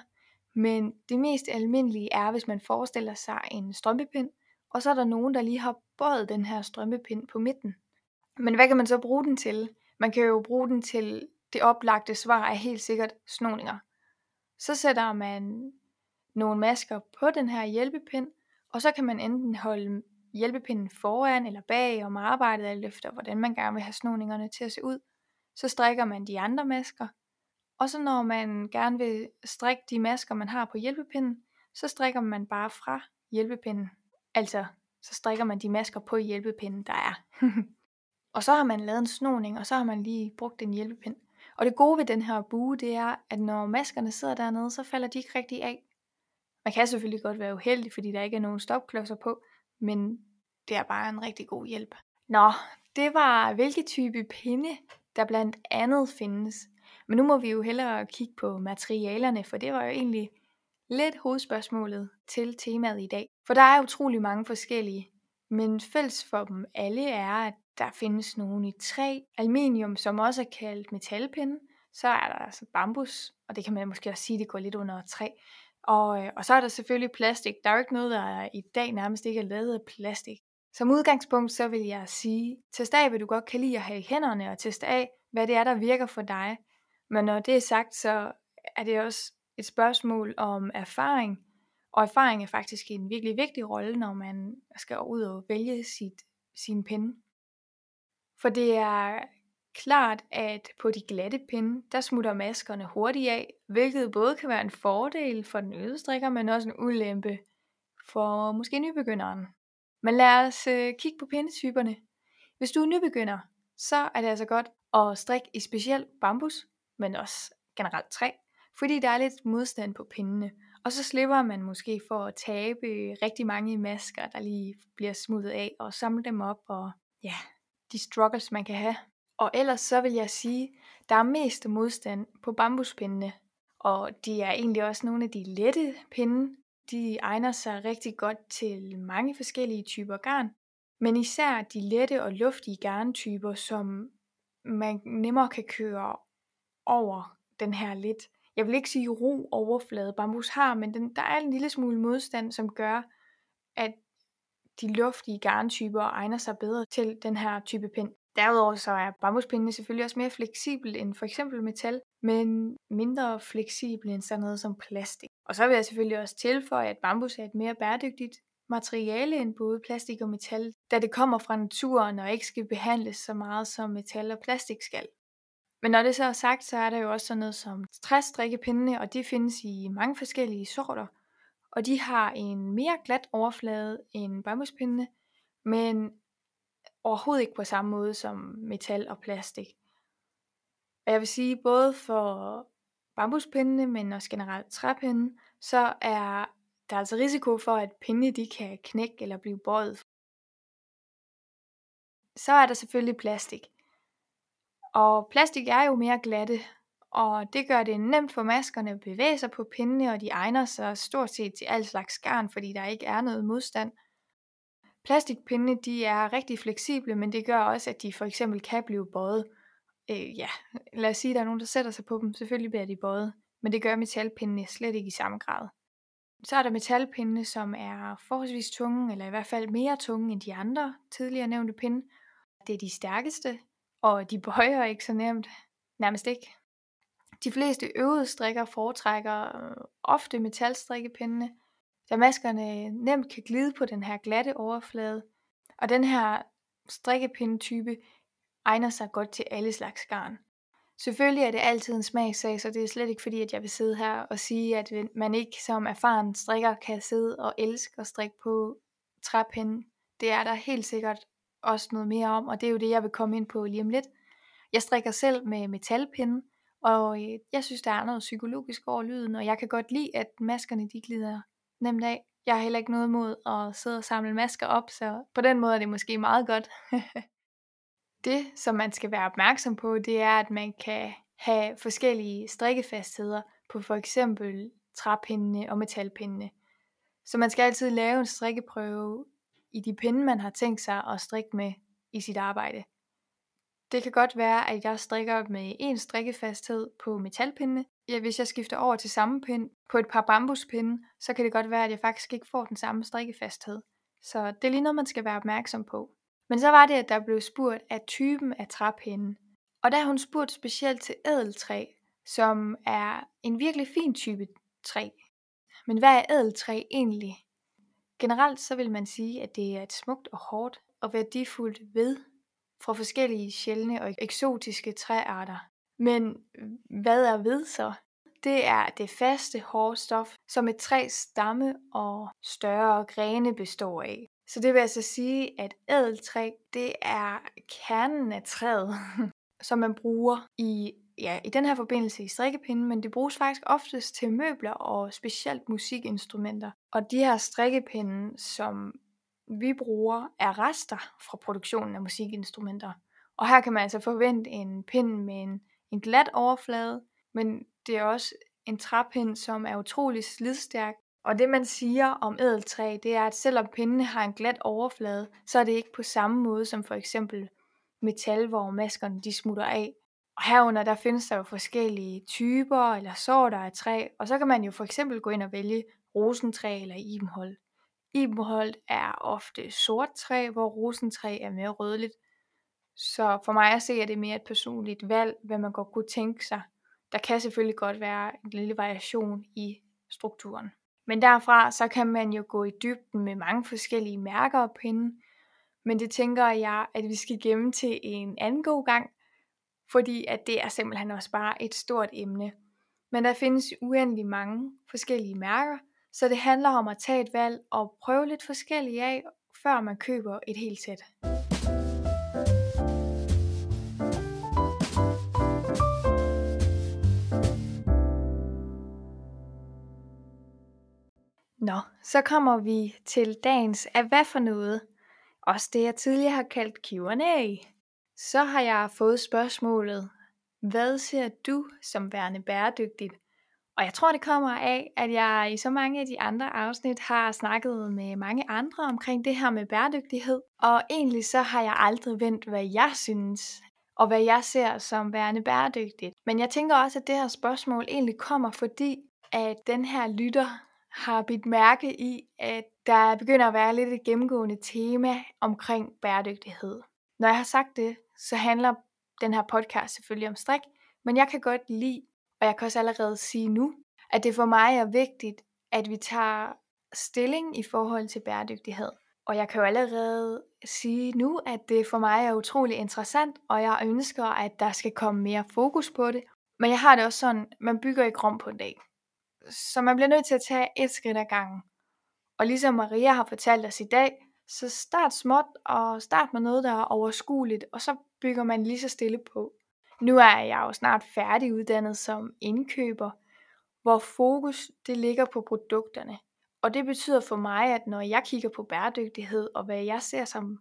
men det mest almindelige er, hvis man forestiller sig en strømpepind, og så er der nogen, der lige har bøjet den her strømpepind på midten. Men hvad kan man så bruge den til? Man kan jo bruge den til, det oplagte svar er helt sikkert snoninger. Så sætter man nogle masker på den her hjælpepind, og så kan man enten holde hjælpepinden foran eller bag om arbejdet, alt efter hvordan man gerne vil have snoningerne til at se ud. Så strikker man de andre masker, og så når man gerne vil strikke de masker, man har på hjælpepinden, så strikker man bare fra hjælpepinden. Altså, så strikker man de masker på hjælpepinden, der er. *laughs* og så har man lavet en snoning, og så har man lige brugt en hjælpepind. Og det gode ved den her bue, det er, at når maskerne sidder dernede, så falder de ikke rigtig af. Man kan selvfølgelig godt være uheldig, fordi der ikke er nogen stopklodser på, men det er bare en rigtig god hjælp. Nå, det var hvilke type pinde, der blandt andet findes. Men nu må vi jo hellere kigge på materialerne, for det var jo egentlig lidt hovedspørgsmålet til temaet i dag. For der er utrolig mange forskellige, men fælles for dem alle er, at der findes nogle i træ, aluminium, som også er kaldt metalpinde, så er der altså bambus, og det kan man måske også sige, det går lidt under træ. Og, øh, og så er der selvfølgelig plastik. Der er jo ikke noget, der er i dag nærmest ikke er lavet af plastik. Som udgangspunkt, så vil jeg sige, test af, hvad du godt kan lide at have i hænderne, og test af, hvad det er, der virker for dig. Men når det er sagt, så er det også et spørgsmål om erfaring, og erfaring er faktisk en virkelig vigtig rolle, når man skal ud og vælge sit, sin pinde. For det er klart, at på de glatte pinde, der smutter maskerne hurtigt af, hvilket både kan være en fordel for den øde strikker, men også en ulempe for måske nybegynderen. Men lad os øh, kigge på pindetyperne. Hvis du er nybegynder, så er det altså godt at strikke i specielt bambus, men også generelt træ, fordi der er lidt modstand på pindene. Og så slipper man måske for at tabe rigtig mange masker, der lige bliver smuttet af, og samle dem op, og ja, de struggles man kan have. Og ellers så vil jeg sige, der er mest modstand på bambuspindene, og de er egentlig også nogle af de lette pinde. De egner sig rigtig godt til mange forskellige typer garn, men især de lette og luftige garntyper, som man nemmere kan køre over den her lidt, jeg vil ikke sige ro overflade bambus har, men den, der er en lille smule modstand, som gør, at de luftige garntyper egner sig bedre til den her type pind. Derudover så er bambuspindene selvfølgelig også mere fleksible end for eksempel metal, men mindre fleksible end sådan noget som plastik. Og så vil jeg selvfølgelig også tilføje, at bambus er et mere bæredygtigt materiale end både plastik og metal, da det kommer fra naturen og ikke skal behandles så meget som metal og plastik skal. Men når det så er sagt, så er der jo også sådan noget som træstrikkepindene, og de findes i mange forskellige sorter. Og de har en mere glat overflade end bambuspindene, men overhovedet ikke på samme måde som metal og plastik. Og jeg vil sige, både for bambuspindene, men også generelt træpinde, så er der altså risiko for, at pindene de kan knække eller blive bøjet. Så er der selvfølgelig plastik. Og plastik er jo mere glatte, og det gør det nemt for maskerne at bevæge sig på pindene, og de egner sig stort set til al slags garn, fordi der ikke er noget modstand. Plastikpindene de er rigtig fleksible, men det gør også, at de for eksempel kan blive bøjet. Øh, ja, lad os sige, at der er nogen, der sætter sig på dem. Selvfølgelig bliver de bøjet, men det gør metalpindene slet ikke i samme grad. Så er der metalpindene, som er forholdsvis tunge, eller i hvert fald mere tunge end de andre tidligere nævnte pinde. Det er de stærkeste, og de bøjer ikke så nemt. Nærmest ikke. De fleste øvede strikker foretrækker øh, ofte metalstrikkepindene, da maskerne nemt kan glide på den her glatte overflade. Og den her strikkepindetype egner sig godt til alle slags garn. Selvfølgelig er det altid en smagssag, så det er slet ikke fordi, at jeg vil sidde her og sige, at man ikke som erfaren strikker kan sidde og elske at strikke på træpinde. Det er der helt sikkert også noget mere om, og det er jo det, jeg vil komme ind på lige om lidt. Jeg strikker selv med metalpinde, og øh, jeg synes, der er noget psykologisk over lyden, og jeg kan godt lide, at maskerne de glider nemt af. Jeg har heller ikke noget mod at sidde og samle masker op, så på den måde er det måske meget godt. *laughs* det, som man skal være opmærksom på, det er, at man kan have forskellige strikkefastheder på for eksempel træpindene og metalpindene. Så man skal altid lave en strikkeprøve i de pinde, man har tænkt sig at strikke med i sit arbejde. Det kan godt være, at jeg strikker med en strikkefasthed på metalpindene. Ja, hvis jeg skifter over til samme pind på et par bambuspinde, så kan det godt være, at jeg faktisk ikke får den samme strikkefasthed. Så det er lige noget, man skal være opmærksom på. Men så var det, at der blev spurgt af typen af træpinde. Og der har hun spurgt specielt til ædeltræ, som er en virkelig fin type træ. Men hvad er ædeltræ egentlig? Generelt så vil man sige, at det er et smukt og hårdt og værdifuldt ved fra forskellige sjældne og eksotiske træarter. Men hvad er ved så? Det er det faste hårde stof, som et træs stamme og større grene består af. Så det vil altså sige, at ædeltræ, det er kernen af træet. *laughs* som man bruger i, ja, i den her forbindelse i strikkepinden, men det bruges faktisk oftest til møbler og specielt musikinstrumenter. Og de her strikkepinde, som vi bruger, er rester fra produktionen af musikinstrumenter. Og her kan man altså forvente en pind med en, en glat overflade, men det er også en træpind, som er utrolig slidstærk. Og det man siger om ædeltræ, det er, at selvom pindene har en glat overflade, så er det ikke på samme måde som for eksempel metal, hvor maskerne de smutter af. Og herunder der findes der jo forskellige typer eller sorter af træ, og så kan man jo for eksempel gå ind og vælge rosentræ eller ibenhold. Ibenholt er ofte sort træ, hvor rosentræ er mere rødligt. Så for mig at se, er det mere et personligt valg, hvad man godt kunne tænke sig. Der kan selvfølgelig godt være en lille variation i strukturen. Men derfra så kan man jo gå i dybden med mange forskellige mærker og pinde. Men det tænker jeg, at vi skal gemme til en anden god gang, fordi at det er simpelthen også bare et stort emne. Men der findes uendelig mange forskellige mærker, så det handler om at tage et valg og prøve lidt forskellige af, før man køber et helt sæt. Nå, så kommer vi til dagens af hvad for noget. Også det jeg tidligere har kaldt Q&A. Så har jeg fået spørgsmålet, hvad ser du som værende bæredygtigt? Og jeg tror det kommer af, at jeg i så mange af de andre afsnit har snakket med mange andre omkring det her med bæredygtighed. Og egentlig så har jeg aldrig vendt, hvad jeg synes, og hvad jeg ser som værende bæredygtigt. Men jeg tænker også, at det her spørgsmål egentlig kommer, fordi at den her lytter har bidt mærke i, at der begynder at være lidt et gennemgående tema omkring bæredygtighed. Når jeg har sagt det, så handler den her podcast selvfølgelig om strik, men jeg kan godt lide, og jeg kan også allerede sige nu, at det for mig er vigtigt, at vi tager stilling i forhold til bæredygtighed. Og jeg kan jo allerede sige nu, at det for mig er utrolig interessant, og jeg ønsker, at der skal komme mere fokus på det. Men jeg har det også sådan, man bygger ikke rum på en dag. Så man bliver nødt til at tage et skridt ad gangen. Og ligesom Maria har fortalt os i dag, så start småt og start med noget, der er overskueligt, og så bygger man lige så stille på. Nu er jeg jo snart færdiguddannet som indkøber, hvor fokus det ligger på produkterne. Og det betyder for mig, at når jeg kigger på bæredygtighed og hvad jeg ser som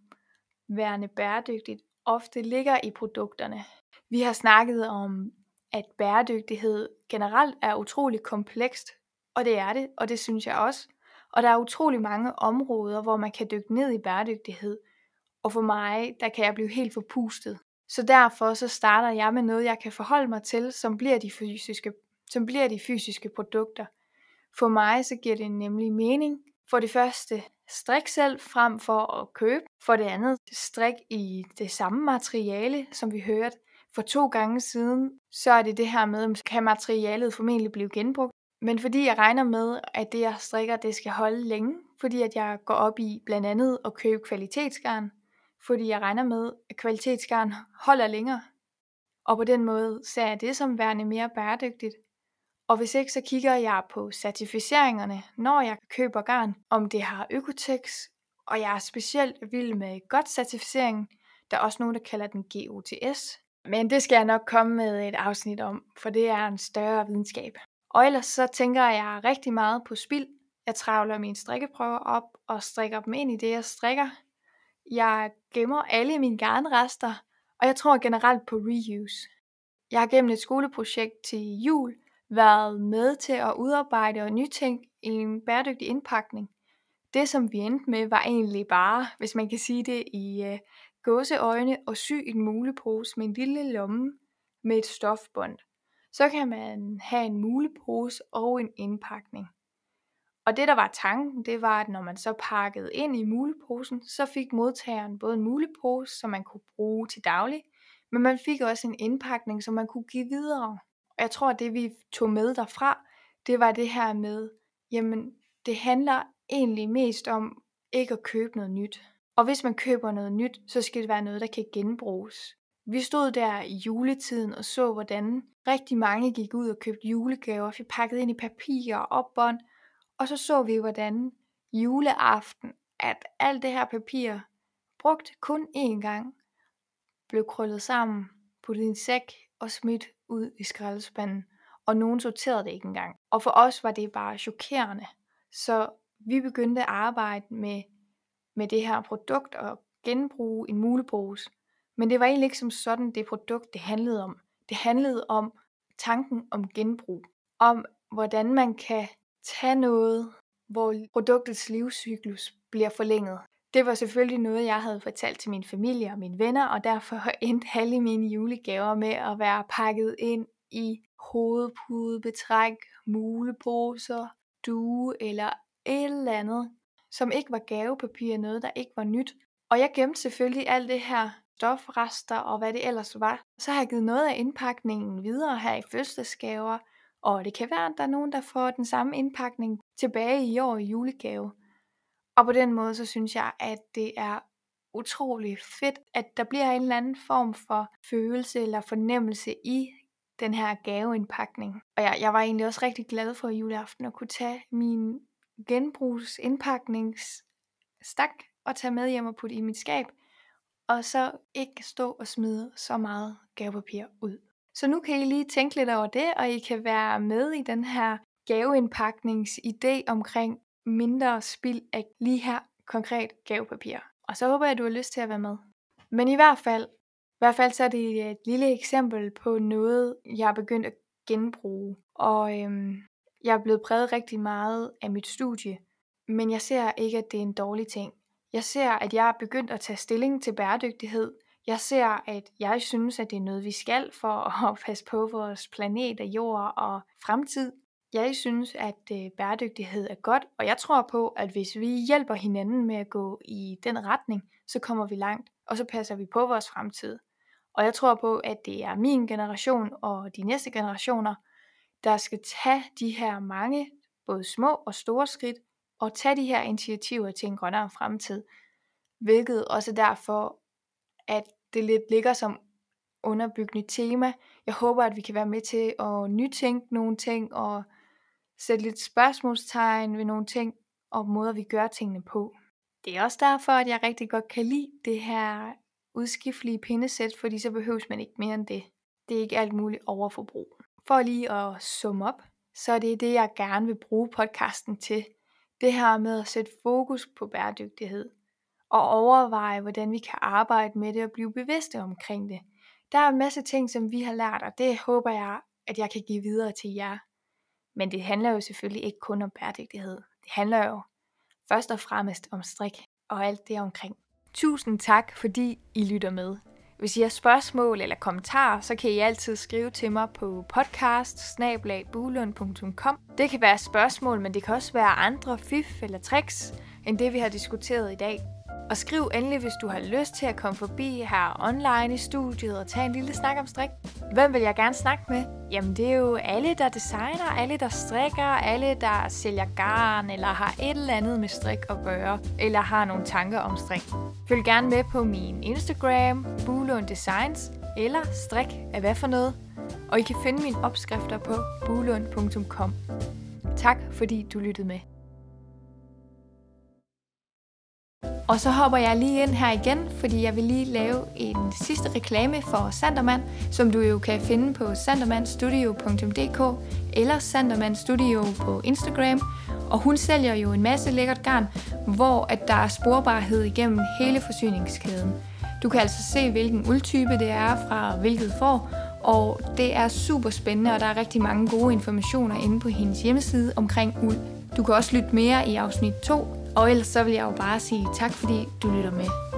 værende bæredygtigt, ofte ligger i produkterne. Vi har snakket om, at bæredygtighed generelt er utrolig komplekst, og det er det, og det synes jeg også. Og der er utrolig mange områder, hvor man kan dykke ned i bæredygtighed. Og for mig, der kan jeg blive helt forpustet. Så derfor så starter jeg med noget, jeg kan forholde mig til, som bliver de fysiske, som bliver de fysiske produkter. For mig så giver det nemlig mening. For det første, strik selv frem for at købe. For det andet, strik i det samme materiale, som vi hørte for to gange siden. Så er det det her med, kan materialet formentlig blive genbrugt. Men fordi jeg regner med, at det jeg strikker, det skal holde længe, fordi at jeg går op i blandt andet at købe kvalitetsgarn, fordi jeg regner med, at kvalitetsgarn holder længere. Og på den måde ser jeg det som værende mere bæredygtigt. Og hvis ikke, så kigger jeg på certificeringerne, når jeg køber garn, om det har Økotex, og jeg er specielt vild med godt certificering. Der er også nogen, der kalder den GOTS. Men det skal jeg nok komme med et afsnit om, for det er en større videnskab. Og ellers så tænker jeg rigtig meget på spild. Jeg travler mine strikkeprøver op og strikker dem ind i det, jeg strikker. Jeg gemmer alle mine garnrester, og jeg tror generelt på reuse. Jeg har gennem et skoleprojekt til jul været med til at udarbejde og nytænke en bæredygtig indpakning. Det som vi endte med var egentlig bare, hvis man kan sige det i uh, gåseøjne, at sy en mulepose med en lille lomme med et stofbånd så kan man have en mulepose og en indpakning. Og det der var tanken, det var, at når man så pakkede ind i muleposen, så fik modtageren både en mulepose, som man kunne bruge til daglig, men man fik også en indpakning, som man kunne give videre. Og jeg tror, at det vi tog med derfra, det var det her med, jamen det handler egentlig mest om ikke at købe noget nyt. Og hvis man køber noget nyt, så skal det være noget, der kan genbruges. Vi stod der i juletiden og så, hvordan rigtig mange gik ud og købte julegaver, fik pakket ind i papir og opbånd, og så så vi, hvordan juleaften, at alt det her papir, brugt kun én gang, blev krøllet sammen puttet i en sæk og smidt ud i skraldespanden, og nogen sorterede det ikke engang. Og for os var det bare chokerende. Så vi begyndte at arbejde med, med det her produkt og genbruge en mulepose. Men det var egentlig ikke som sådan det produkt, det handlede om. Det handlede om tanken om genbrug. Om hvordan man kan Tag noget, hvor produktets livscyklus bliver forlænget. Det var selvfølgelig noget, jeg havde fortalt til min familie og mine venner, og derfor *laughs* endte alle mine julegaver med at være pakket ind i hovedpudebetræk, muleposer, due eller et eller andet, som ikke var gavepapir, noget der ikke var nyt. Og jeg gemte selvfølgelig alt det her stofrester og hvad det ellers var. Så har jeg givet noget af indpakningen videre her i fødselsgaver, og det kan være, at der er nogen, der får den samme indpakning tilbage i år i julegave. Og på den måde, så synes jeg, at det er utrolig fedt, at der bliver en eller anden form for følelse eller fornemmelse i den her gaveindpakning. Og jeg, jeg var egentlig også rigtig glad for juleaften at kunne tage min genbrugsindpakningsstak og tage med hjem og putte i mit skab, og så ikke stå og smide så meget gavepapir ud. Så nu kan I lige tænke lidt over det, og I kan være med i den her gaveindpakningsidé omkring mindre spild af lige her konkret gavepapir. Og så håber jeg, at du har lyst til at være med. Men i hvert fald, i hvert fald så er det et lille eksempel på noget, jeg er begyndt at genbruge. Og øhm, jeg er blevet præget rigtig meget af mit studie, men jeg ser ikke, at det er en dårlig ting. Jeg ser, at jeg er begyndt at tage stilling til bæredygtighed. Jeg ser, at jeg synes, at det er noget, vi skal for at *laughs* passe på vores planet og jord og fremtid. Jeg synes, at øh, bæredygtighed er godt, og jeg tror på, at hvis vi hjælper hinanden med at gå i den retning, så kommer vi langt, og så passer vi på vores fremtid. Og jeg tror på, at det er min generation og de næste generationer, der skal tage de her mange, både små og store skridt, og tage de her initiativer til en grønnere fremtid. Hvilket også er derfor, at det lidt ligger som underbyggende tema. Jeg håber, at vi kan være med til at nytænke nogle ting og sætte lidt spørgsmålstegn ved nogle ting og måder, vi gør tingene på. Det er også derfor, at jeg rigtig godt kan lide det her udskiftelige pindesæt, fordi så behøves man ikke mere end det. Det er ikke alt muligt overforbrug. For lige at summe op, så er det det, jeg gerne vil bruge podcasten til. Det her med at sætte fokus på bæredygtighed og overveje, hvordan vi kan arbejde med det og blive bevidste omkring det. Der er en masse ting, som vi har lært, og det håber jeg, at jeg kan give videre til jer. Men det handler jo selvfølgelig ikke kun om bæredygtighed. Det handler jo først og fremmest om strik og alt det omkring. Tusind tak, fordi I lytter med. Hvis I har spørgsmål eller kommentarer, så kan I altid skrive til mig på podcast Det kan være spørgsmål, men det kan også være andre fif eller tricks, end det vi har diskuteret i dag. Og skriv endelig, hvis du har lyst til at komme forbi her online i studiet og tage en lille snak om strik. Hvem vil jeg gerne snakke med? Jamen det er jo alle, der designer, alle, der strikker, alle, der sælger garn, eller har et eller andet med strik at gøre, eller har nogle tanker om strik. Følg gerne med på min Instagram, Bulund Designs, eller strik af hvad for noget. Og I kan finde mine opskrifter på bulund.com. Tak fordi du lyttede med. Og så hopper jeg lige ind her igen, fordi jeg vil lige lave en sidste reklame for Sanderman, som du jo kan finde på sandermanstudio.dk eller Sanderman Studio på Instagram. Og hun sælger jo en masse lækkert garn, hvor at der er sporbarhed igennem hele forsyningskæden. Du kan altså se, hvilken uldtype det er fra hvilket får, og det er super spændende, og der er rigtig mange gode informationer inde på hendes hjemmeside omkring uld. Du kan også lytte mere i afsnit 2, og ellers så vil jeg jo bare sige tak, fordi du lytter med.